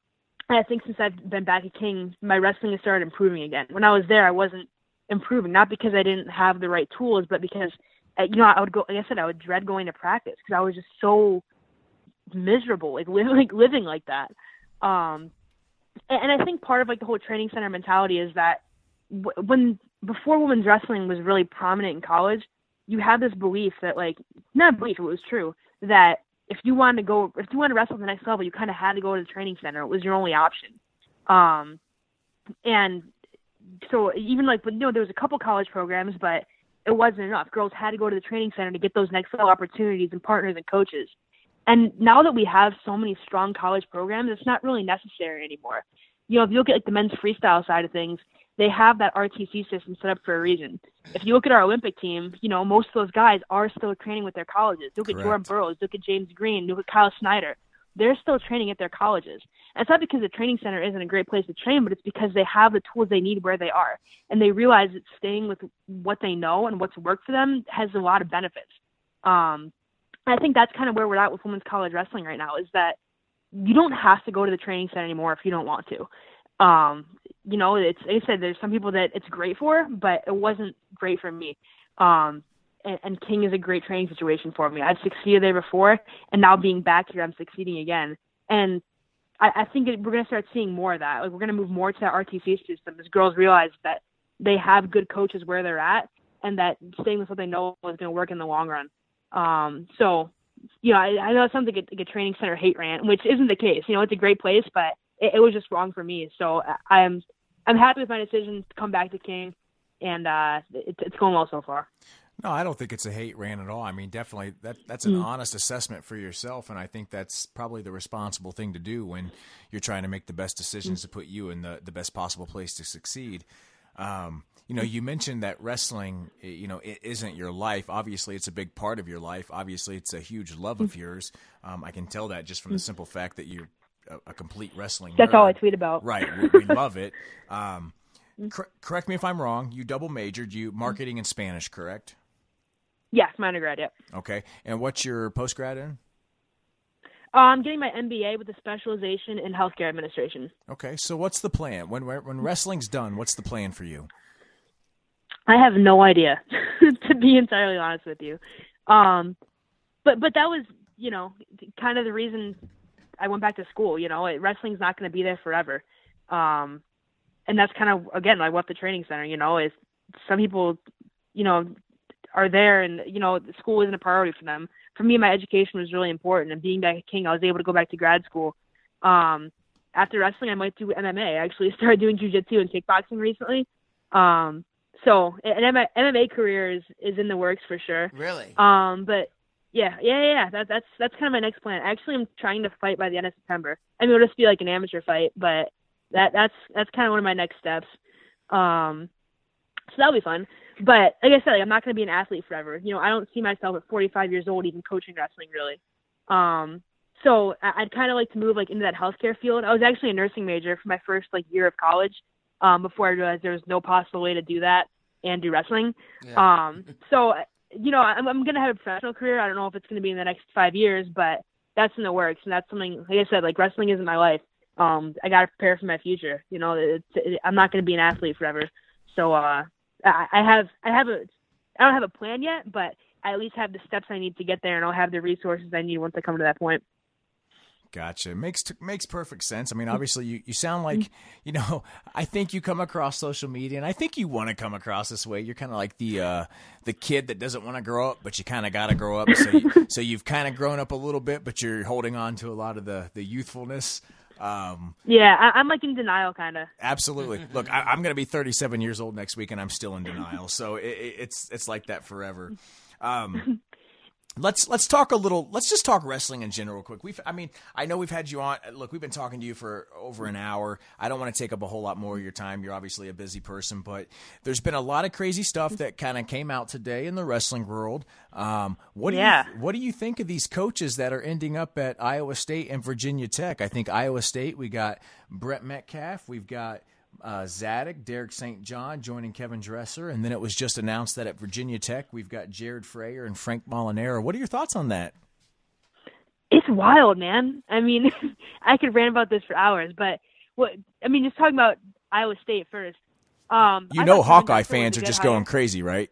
and I think since I've been back at King, my wrestling has started improving again. When I was there, I wasn't improving, not because I didn't have the right tools, but because uh, you know I would go. Like I said, I would dread going to practice because I was just so miserable, like living like living like that. Um, and, and I think part of like the whole training center mentality is that w- when before women's wrestling was really prominent in college, you had this belief that like not belief, it was true that if you wanted to go, if you wanted to wrestle at the next level, you kind of had to go to the training center. It was your only option. Um, and so even like, but you know, there was a couple college programs, but it wasn't enough. Girls had to go to the training center to get those next level opportunities and partners and coaches. And now that we have so many strong college programs, it's not really necessary anymore. You know, if you look at like the men's freestyle side of things, they have that RTC system set up for a reason. If you look at our Olympic team, you know, most of those guys are still training with their colleges. Look at Jordan Burroughs, look at James Green, look at Kyle Snyder. They're still training at their colleges. And it's not because the training center isn't a great place to train, but it's because they have the tools they need where they are. And they realize that staying with what they know and what's worked for them has a lot of benefits. Um, I think that's kind of where we're at with women's college wrestling right now is that you don't have to go to the training center anymore if you don't want to. Um, you know, it's like I said, there's some people that it's great for, but it wasn't great for me. Um, and, and King is a great training situation for me. I've succeeded there before, and now being back here, I'm succeeding again. And I, I think it, we're going to start seeing more of that. Like we're going to move more to that RTC system as girls realize that they have good coaches where they're at, and that staying with what they know is going to work in the long run. Um, so, you know, I, I know it sounds like a, like a training center hate rant, which isn't the case. You know, it's a great place, but it, it was just wrong for me. So I'm I'm happy with my decision to come back to King, and uh, it, it's going well so far. No, I don't think it's a hate rant at all. I mean, definitely that that's an hmm. honest assessment for yourself, and I think that's probably the responsible thing to do when you're trying to make the best decisions hmm. to put you in the the best possible place to succeed. Um, you know, you mentioned that wrestling, eh, you know, it isn't your life. Obviously, it's a big part of your life. Obviously, it's a huge love hmm. of yours. Um, I can tell that just from the simple fact that you're a, a complete wrestling. That's all I tweet about. Right. We, we love it. Um, cor- correct me if I'm wrong. You double majored. You marketing and Spanish, correct? Yes, my undergrad. Yep. Okay. And what's your post grad in? Uh, I'm getting my MBA with a specialization in healthcare administration. Okay. So what's the plan when when wrestling's done? What's the plan for you? I have no idea, to be entirely honest with you. Um, but but that was you know kind of the reason I went back to school. You know, wrestling's not going to be there forever, um, and that's kind of again like what the training center. You know, is some people, you know, are there and you know school isn't a priority for them. For me, my education was really important, and being back at King, I was able to go back to grad school. Um, after wrestling, I might do MMA. I actually started doing jujitsu and kickboxing recently. Um, so an MMA, MMA career is, is in the works for sure. Really? Um, but yeah, yeah, yeah, yeah. That, that's that's kind of my next plan. Actually, I'm trying to fight by the end of September. I mean, it'll just be like an amateur fight, but that that's that's kind of one of my next steps. Um, so that'll be fun. But like I said, like, I'm not going to be an athlete forever. You know, I don't see myself at 45 years old even coaching wrestling really. Um, so I- I'd kind of like to move like into that healthcare field. I was actually a nursing major for my first like year of college. Um, before I realized there was no possible way to do that and do wrestling. Yeah. Um, so you know, I'm, I'm gonna have a professional career. I don't know if it's gonna be in the next five years, but that's in the works, and that's something. Like I said, like wrestling isn't my life. Um, I gotta prepare for my future. You know, it's, it, I'm not gonna be an athlete forever. So uh, I, I have I have a I don't have a plan yet, but I at least have the steps I need to get there, and I'll have the resources I need once I come to that point. Gotcha. Makes t- makes perfect sense. I mean, obviously, you, you sound like you know. I think you come across social media, and I think you want to come across this way. You're kind of like the uh, the kid that doesn't want to grow up, but you kind of got to grow up. So, you, so you've kind of grown up a little bit, but you're holding on to a lot of the the youthfulness. Um, Yeah, I, I'm like in denial, kind of. absolutely. Look, I, I'm going to be 37 years old next week, and I'm still in denial. So it, it's it's like that forever. Um, let's let's talk a little. Let's just talk wrestling in general, quick. We've, I mean, I know we've had you on. Look, we've been talking to you for over an hour. I don't want to take up a whole lot more of your time. You're obviously a busy person, but there's been a lot of crazy stuff that kind of came out today in the wrestling world. Um, what do Yeah. you what do you think of these coaches that are ending up at Iowa State and Virginia Tech? I think Iowa State. We got Brent Metcalf. We've got uh, Zadick, Derek St. John joining Kevin Dresser, and then it was just announced that at Virginia Tech we've got Jared Frayer and Frank Molinaro. What are your thoughts on that? it's wild, man. I mean, I could rant about this for hours, but what I mean, just talking about Iowa State first. Um, You I know, Hawkeye fans are just hire. going crazy, right?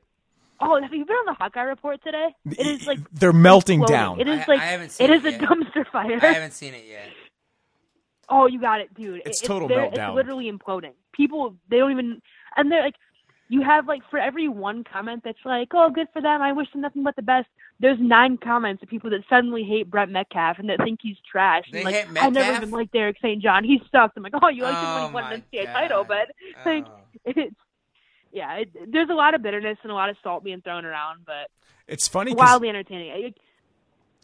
Oh, have you been on the Hawkeye report today? It is like They're melting exploding. down. It is like I haven't seen it is it a dumpster fire. I haven't seen it yet. Oh, you got it, dude. It's It- total meltdown. It's literally imploding. People, they don't even, and they're like, you have like for every one comment that's like, oh, good for them. I wish them nothing but the best. There's nine comments of people that suddenly hate Brent Metcalf and that think he's trash. They and, like, hate I never even liked Derek St. John. He sucked. I'm like, oh, you liked him when Oh he won my an NCAA God. title, but like, Oh. it's yeah, it, there's a lot of bitterness and a lot of salt being thrown around, but It's funny, wildly entertaining. I-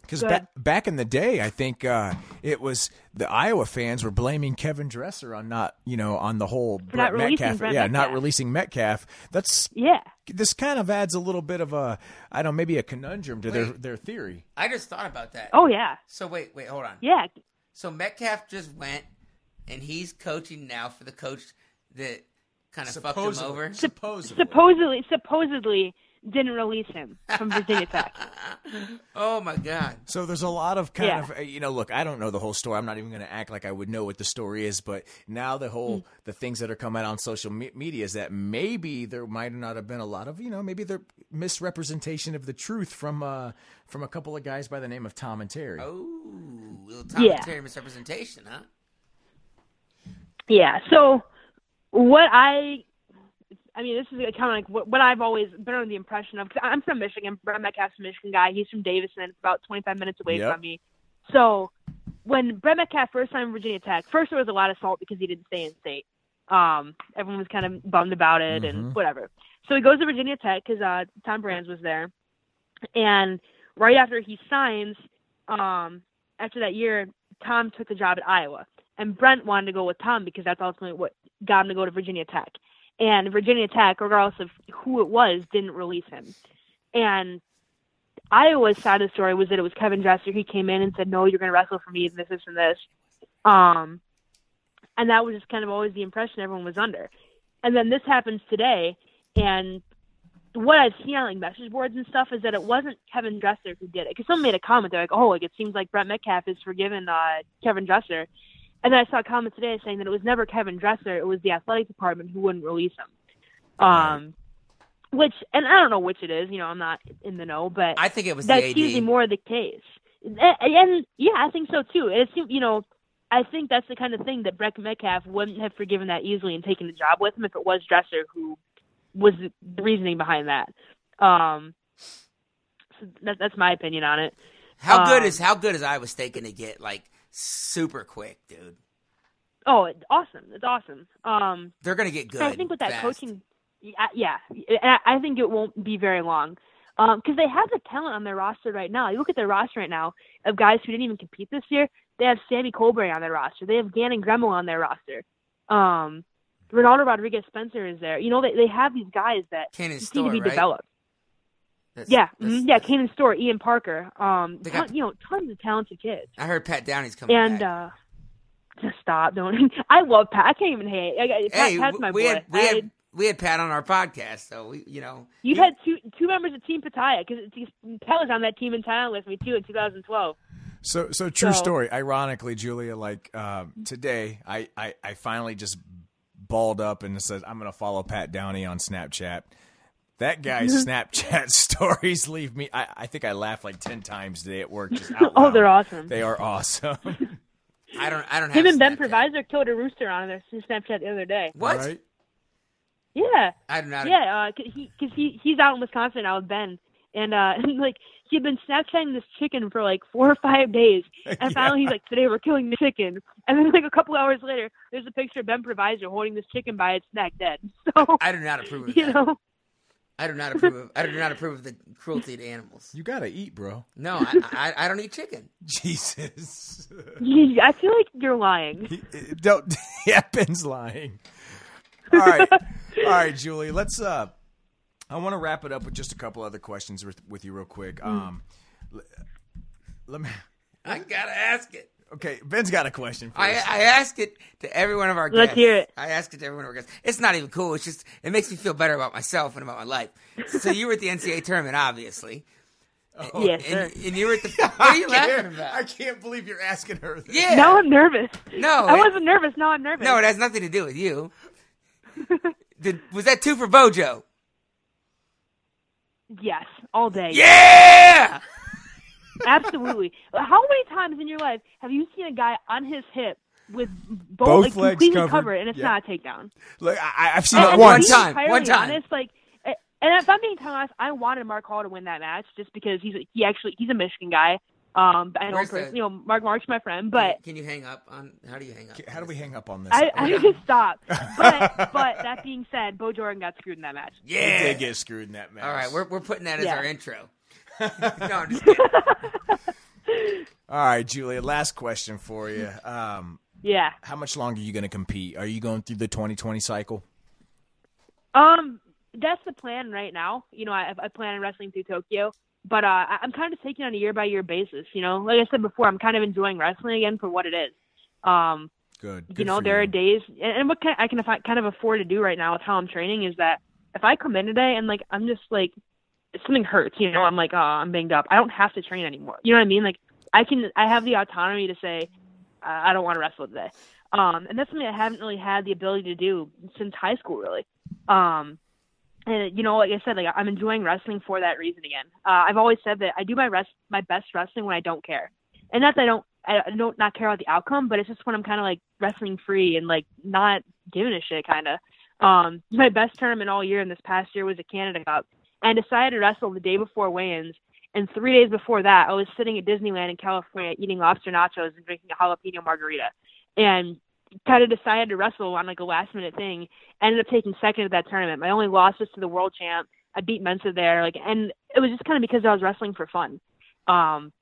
Because Go ba- back in the day, I think uh, it was the Iowa fans were blaming Kevin Dresser on not, you know, on the whole Brent not releasing Metcalf. Brent yeah, not releasing Metcalf. That's Yeah. this kind of adds a little bit of a, I don't know, maybe a conundrum to their Wait. their theory. I just thought about that. Oh yeah. So wait, wait, hold on. Yeah. So Metcalf just went, and he's coaching now for the coach that kind of fucked him over. Supposedly. Supposedly, supposedly didn't release him from Virginia Tech. Oh my god. So there's a lot of kind Yeah. of uh, you know look I don't know the whole story I'm not even going to act like I would know what the story is but now the whole the things that are coming out on social me- media is that maybe there might not have been a lot of you know maybe the misrepresentation of the truth from uh from a couple of guys by the name of Tom and Terry. Oh, little Tom Yeah. and Terry misrepresentation, huh? Yeah. So what I, I mean, this is kind of like what, what I've always been under the impression of. Cause I'm from Michigan. Brent Metcalf's a Michigan guy. He's from Davison. It's about 25 minutes away Yep. from me. So when Brent Metcalf first signed Virginia Tech, first there was a lot of salt because he didn't stay in state. Um, everyone was kind of bummed about it and whatever. So he goes to Virginia Tech because uh, Tom Brands was there, and right after he signs, um, after that year, Tom took the job at Iowa, and Brent wanted to go with Tom because that's ultimately what got him to go to Virginia Tech. And Virginia Tech, regardless of who it was, didn't release him. And Iowa's side of the story was that it was Kevin Dresser. He came in and said, "No, you're going to wrestle for me, and this, this, and this." Um, and that was just kind of always the impression everyone was under. And then this happens today, and what I've seen on like message boards and stuff is that it wasn't Kevin Dresser who did it. Because someone made a comment, they're like, "Oh, like it seems like Brent Metcalf is forgiving uh, Kevin Dresser," and then I saw a comment today saying that it was never Kevin Dresser, it was the athletic department who wouldn't release him. Um, which, and I don't know which it is. You know, I'm not in the know, but I think it was that's the AD. usually more the case. And, and yeah, I think so too. It seems, you know, I think that's the kind of thing that Brent Metcalf wouldn't have forgiven that easily and taken the job with him if it was Dresser who was the reasoning behind that. Um, so that, that's my opinion on it. How good um, is how good is Iowa State going to get? Like super quick, dude. Oh, it's awesome! It's awesome. Um, They're going to get good. I think with that fast. coaching, yeah, yeah, I think it won't be very long because they have the talent on their roster right now. You look at their roster right now of guys who didn't even compete this year. They have Sammy Colbray on their roster. They have Gannon Gremmel on their roster. Um, Ronaldo Rodriguez Spencer is there. You know, they they have these guys that Cannon just Store, need to be right? developed. That's- Yeah, that's- mhm, yeah, Kanen Storr, Ian Parker. Um, They got- ton- you know, tons of talented kids. I heard Pat Downey's coming And back. uh, just stop, don't. I love Pat. I can't even hate. I, I, Pat, hey, Pat's my we boy. had we I- had we had Pat on our podcast, so we you know You he- had two two members of Team Pattaya because Pat was on that team in Thailand with me too in 2012. So, so true So- story. Ironically, Julia, like um, today, I, I, I finally just balled up and said I'm going to follow Pat Downey on Snapchat. That guy's. Snapchat stories leave me. I, I think I laughed like ten times today at work. Just out Oh, they're awesome. They are awesome. I don't I don't have Him and Ben Snapchat. Provisor killed a rooster on their Snapchat the other day. What? Right? Yeah, I do not. Know. Yeah. Uh, 'cause he because he he's out in Wisconsin now with Ben, and uh, like he had been Snapchatting this chicken for like four or five days, and finally he's like, "Today we're killing the chicken," and then like a couple hours later, there's a picture of Ben Provisor holding this chicken by its neck, dead. So I do not approve of it. you that. know, I do not approve of I do not approve of the cruelty to animals. You gotta eat, bro. No, I, I I don't eat chicken. Jesus. I feel like you're lying. Don't. Yeah, Ben's lying. All right, all right, Julie. Let's. uh I want to wrap it up with just a couple other questions with, with you, real quick. Um, l- let me. I gotta ask it. Okay, Ben's got a question. For I, us. I ask it to every one of our guests. Let's hear it. I ask it to every one of our guests. It's not even cool. It's just it makes me feel better about myself and about my life. So you were at the NCAA tournament, obviously. Oh. yes, sir. And, and you were at the. What are you laughing I can't believe you're asking her. This. Yeah. Now I'm nervous. No, I it- wasn't nervous. Now I'm nervous. No, it has nothing to do with you. Did, was that two for Bojo? yes, all day. Yeah. Absolutely. How many times in your life have you seen a guy on his hip with both, Both like, legs completely covered. covered, and it's Yeah. not a takedown? Look, I, I've seen And, it and once. to be One time, one time. Honest, like, and if I'm being honest, I wanted Mark Hall to win that match just because he's he actually he's a Michigan guy. Um, I know the- You know, Mark Mark's my friend, but Can you hang up on? How do you hang up? How do we hang up on this? I, I just stop. But but that being said, Bo Jordan got screwed in that match. We Yeah. did get screwed in that match. All right, we're we're putting that as Yeah. our intro. no, I'm just kidding. All right, Julia. Last question for you. Um, Yeah. how much longer are you going to compete? Are you going through the 2020 cycle? Um, that's the plan right now. You know, I, I plan on wrestling through Tokyo, but uh, I- I'm kind of taking it on a year by year basis. You know, like I said before, I'm kind of enjoying wrestling again for what it is. Um, Good. you know, there you. are days, and, and what can, I can kind of afford to do right now with how I'm training is that if I come in today and like I'm just like something hurts, you know, I'm like, oh, I'm banged up. I don't have to train anymore. You know what I mean? Like I can, I have the autonomy to say, I don't want to wrestle today. Um, and that's something I haven't really had the ability to do since high school, really. Um, and you know, like I said, like I'm enjoying wrestling for that reason again. Uh, I've always said that I do my rest, my best wrestling when I don't care, and not that I don't, I don't not care about the outcome, but it's just when I'm kind of like wrestling free and like not giving a shit, kind of. Um, my best tournament all year and this past year was a Canada Cup, I decided to wrestle the day before weigh-ins. And three days before that, I was sitting at Disneyland in California eating lobster nachos and drinking a jalapeno margarita, and kind of decided to wrestle on like a last minute thing. Ended up taking second at that tournament. My only loss was to the world champ. I beat Mensah there, like, and it was just kind of because I was wrestling for fun. Um,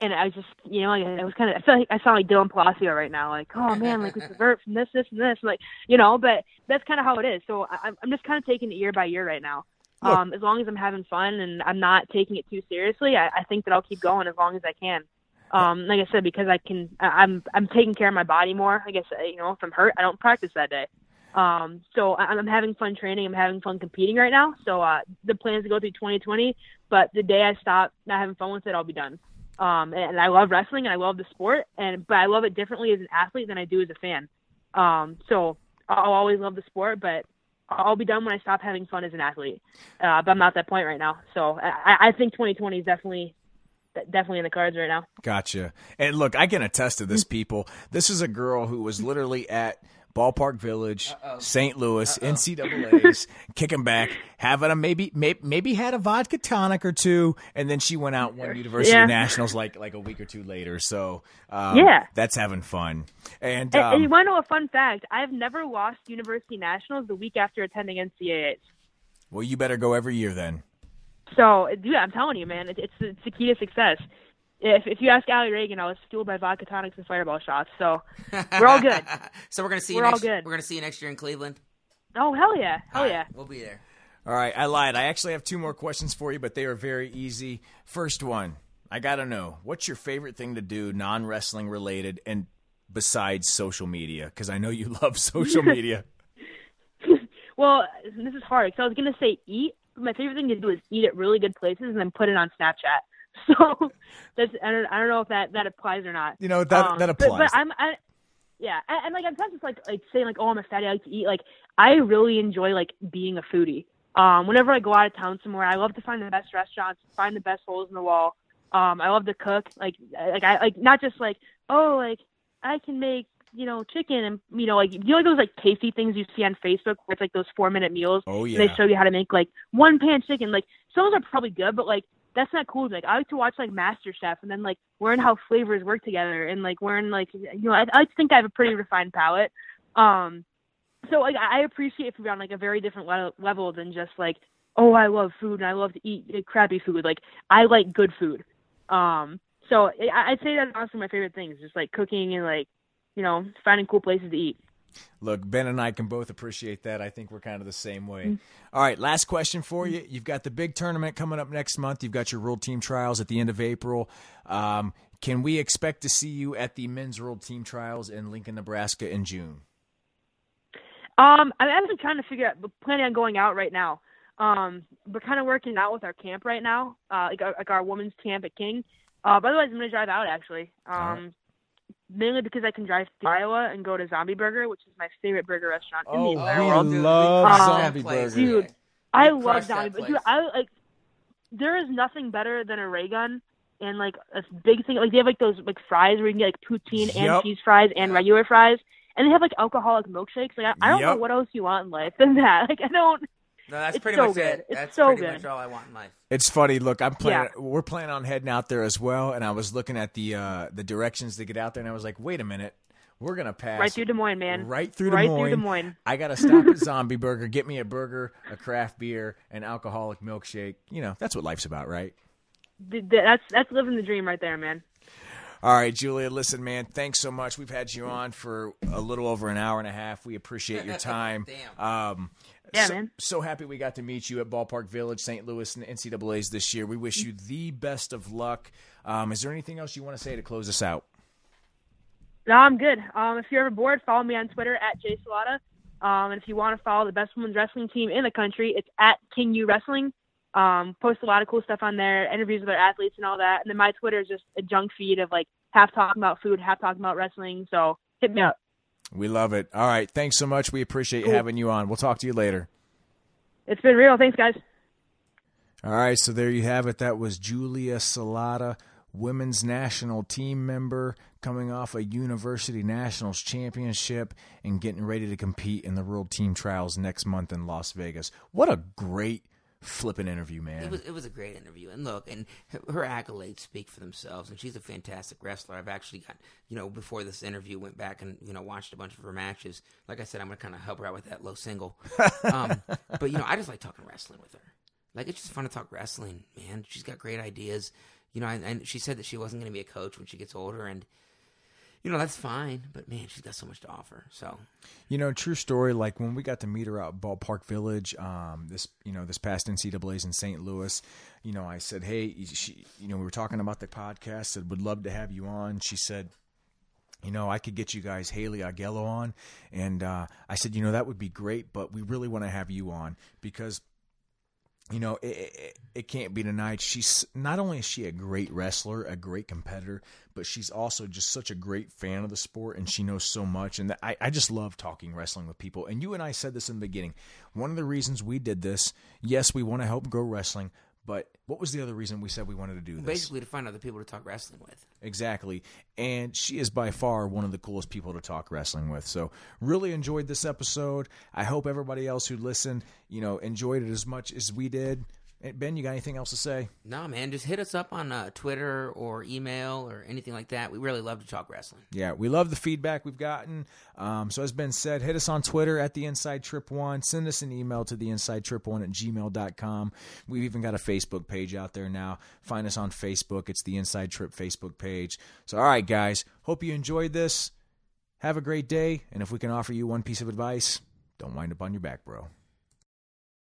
and I was just, you know, like, I was kind of, I feel like I sound like Dylan Palacio right now, like, oh man, like we convert from this, this, and this, like, you know, but that's kind of how it is. So I, I'm just kind of taking it year by year right now. Um, as long as I'm having fun and I'm not taking it too seriously, I, I think that I'll keep going as long as I can. Um, like I said, because I can, I, I'm, I'm taking care of my body more. I guess, uh, you know, if I'm hurt, I don't practice that day. Um, so I, I'm having fun training. I'm having fun competing right now. So uh, the plan is to go through 2020. But the day I stop not having fun with it, I'll be done. Um, and, and I love wrestling and I love the sport, and but I love it differently as an athlete than I do as a fan. Um, so I'll always love the sport, but I'll be done when I stop having fun as an athlete. Uh, but I'm not at that point right now. So I, I think 2020 is definitely definitely in the cards right now. Gotcha. And look, I can attest to this, people. This is a girl who was literally at Ballpark Village, St. Louis, NCAA's, kicking back, having a maybe, maybe maybe had a vodka tonic or two, and then she went out one University Yeah. Nationals like like a week or two later. So um, Yeah. that's having fun. And, And, and you um, want to know a fun fact? I've never lost University Nationals the week after attending NCAAs. well, you better go every year then. So, dude, I'm telling you, man, it's it's the key to success. If if you ask Alli Ragan, I was fueled by vodka tonics and fireball shots. So we're all good. so we're gonna see you We're all next. good. We're gonna see you next year in Cleveland. Oh hell yeah, hell All right, yeah. we'll be there. All right, I lied. I actually have two more questions for you, but they are very easy. First one, I got to know what's your favorite thing to do, non wrestling related, and besides social media? Because I know you love social media. Well, this is hard because I was gonna say eat, my favorite thing to do is eat at really good places and then put it on Snapchat. So that's I don't I don't know if that that applies or not. You know, that- Um, that but- applies. But, I'm I, yeah, and, and like I'm not just like like saying like oh I'm a fatty I like to eat. Like I really enjoy like being a foodie. Um, whenever I go out of town somewhere, I love to find the best restaurants, find the best holes in the wall. Um, I love to cook. Like like I like not just like oh like I can make you know chicken and you know like you know like those like tasty things you see on Facebook where it's like those four minute meals. Oh, and yeah. they show you how to make like one pan chicken. Like some of those are probably good, but like that's not cool. Like I like to watch like Master Chef and then like learn how flavors work together and like learn like you know I, I think I have a pretty refined palate. Um, so like I appreciate food on like a very different le- level than just like oh I love food and I love to eat crappy food. Like I like good food. Um, so I, I'd say that's honestly my favorite things, just like cooking and like you know finding cool places to eat. Look, Ben and I can both appreciate that. I think we're kind of the same way. All right, last question for you. You've got the big tournament coming up next month. You've got your World Team Trials at the end of April. Um, can we expect to see you at the Men's World Team Trials in Lincoln, Nebraska in June? Um, I'm actually trying to figure out, but planning on going out right now. Um, we're kind of working out with our camp right now, uh, like our, like our women's camp at King. Uh, but otherwise, I'm gonna drive out actually. Um, right. Mainly because I can drive to Iowa and go to Zombie Burger, which is my favorite burger restaurant in Oh, the entire we world. love Um, Zombie place. Burger. Dude, I love that Zombie Burger. Dude. I like. There is nothing better than a ray gun and like a big thing. Like they have like those like fries where you can get like poutine Yep. and cheese fries and Yeah. regular fries, and they have like alcoholic milkshakes. Like I, I don't know what else you want in life than that. Like I don't. No, that's It's pretty so much good. it. It's That's so pretty good. much all I want in life. It's funny. Look, I'm planning. Yeah. We're planning on heading out there as well, and I was looking at the uh, the directions to get out there, and I was like, wait a minute, we're gonna pass Right through Des Moines, man. Right through Right Des through Des Moines. I gotta stop at Zombie Burger, get me a burger, a craft beer, an alcoholic milkshake. You know, that's what life's about, right? th- th- that's that's living the dream right there, man. All right, Julia, listen, man, thanks so much. We've had you on for a little over an hour and a half. We appreciate your time. Damn. Um, Yeah, so, man. So happy we got to meet you at Ballpark Village, St. Louis, and NCAA's this year. We wish you the best of luck. Um, is there anything else you want to say to close us out? No, I'm good. Um, if you're ever bored, follow me on Twitter at jsalata. Um, and if you want to follow the best women's wrestling team in the country, it's at King U Wrestling. Um, post a lot of cool stuff on there, interviews with our athletes and all that. And then my Twitter is just a junk feed of like half talking about food, half talking about wrestling. So hit me up. We love it. All right, thanks so much. We appreciate Cool. having you on. We'll talk to you later. It's been real. Thanks, guys. All right, so there you have it. That was Julia Salata, women's national team member, coming off a university nationals championship and getting ready to compete in the World Team Trials next month in Las Vegas. What a great flipping interview, man. It was it was a great interview, and look, and her, her accolades speak for themselves. And she's a fantastic wrestler. I've actually got you know before this interview went back and you know watched a bunch of her matches. Like I said, I'm gonna kind of help her out with that low single. um, but you know, I just like talking wrestling with her. Like it's just fun to talk wrestling, man. She's got great ideas. You know, and, and she said that she wasn't gonna be a coach when she gets older, and you know that's fine. But man, she's got so much to offer. So You know, true story. Like when we got to meet her out at Ballpark Village, um, this you know this past NCAA's in St. Louis. You know, I said, hey, she, you know, we were talking about the podcast. Said would love to have you on. She said, you know, I could get you guys Haley Augello on, and uh, I said, you know, that would be great, but we really want to have you on because you know, it, it, it can't be denied. She's not only is she a great wrestler, a great competitor, but she's also just such a great fan of the sport, and she knows so much. And I, I just love talking wrestling with people. And you and I said this in the beginning. One of the reasons we did this, yes, we want to help grow wrestling, but what was the other reason we said we wanted to do this? basically, to find other people to talk wrestling with. Exactly. And she is by far one of the coolest people to talk wrestling with. So, really enjoyed this episode. I hope everybody else who listened, you know, enjoyed it as much as we did. Ben, you got anything else to say? No, man, just hit us up on uh, Twitter or email or anything like that. We really love to talk wrestling. Yeah, we love the feedback we've gotten. Um, so, as Ben said, hit us on Twitter at the Inside Trip One. Send us an email to the Inside Trip One at gmail.com. We've even got a Facebook page out there now. Find us on Facebook. It's the Inside Trip Facebook page. So, all right, guys, hope you enjoyed this. Have a great day. And if we can offer you one piece of advice, don't wind up on your back, bro.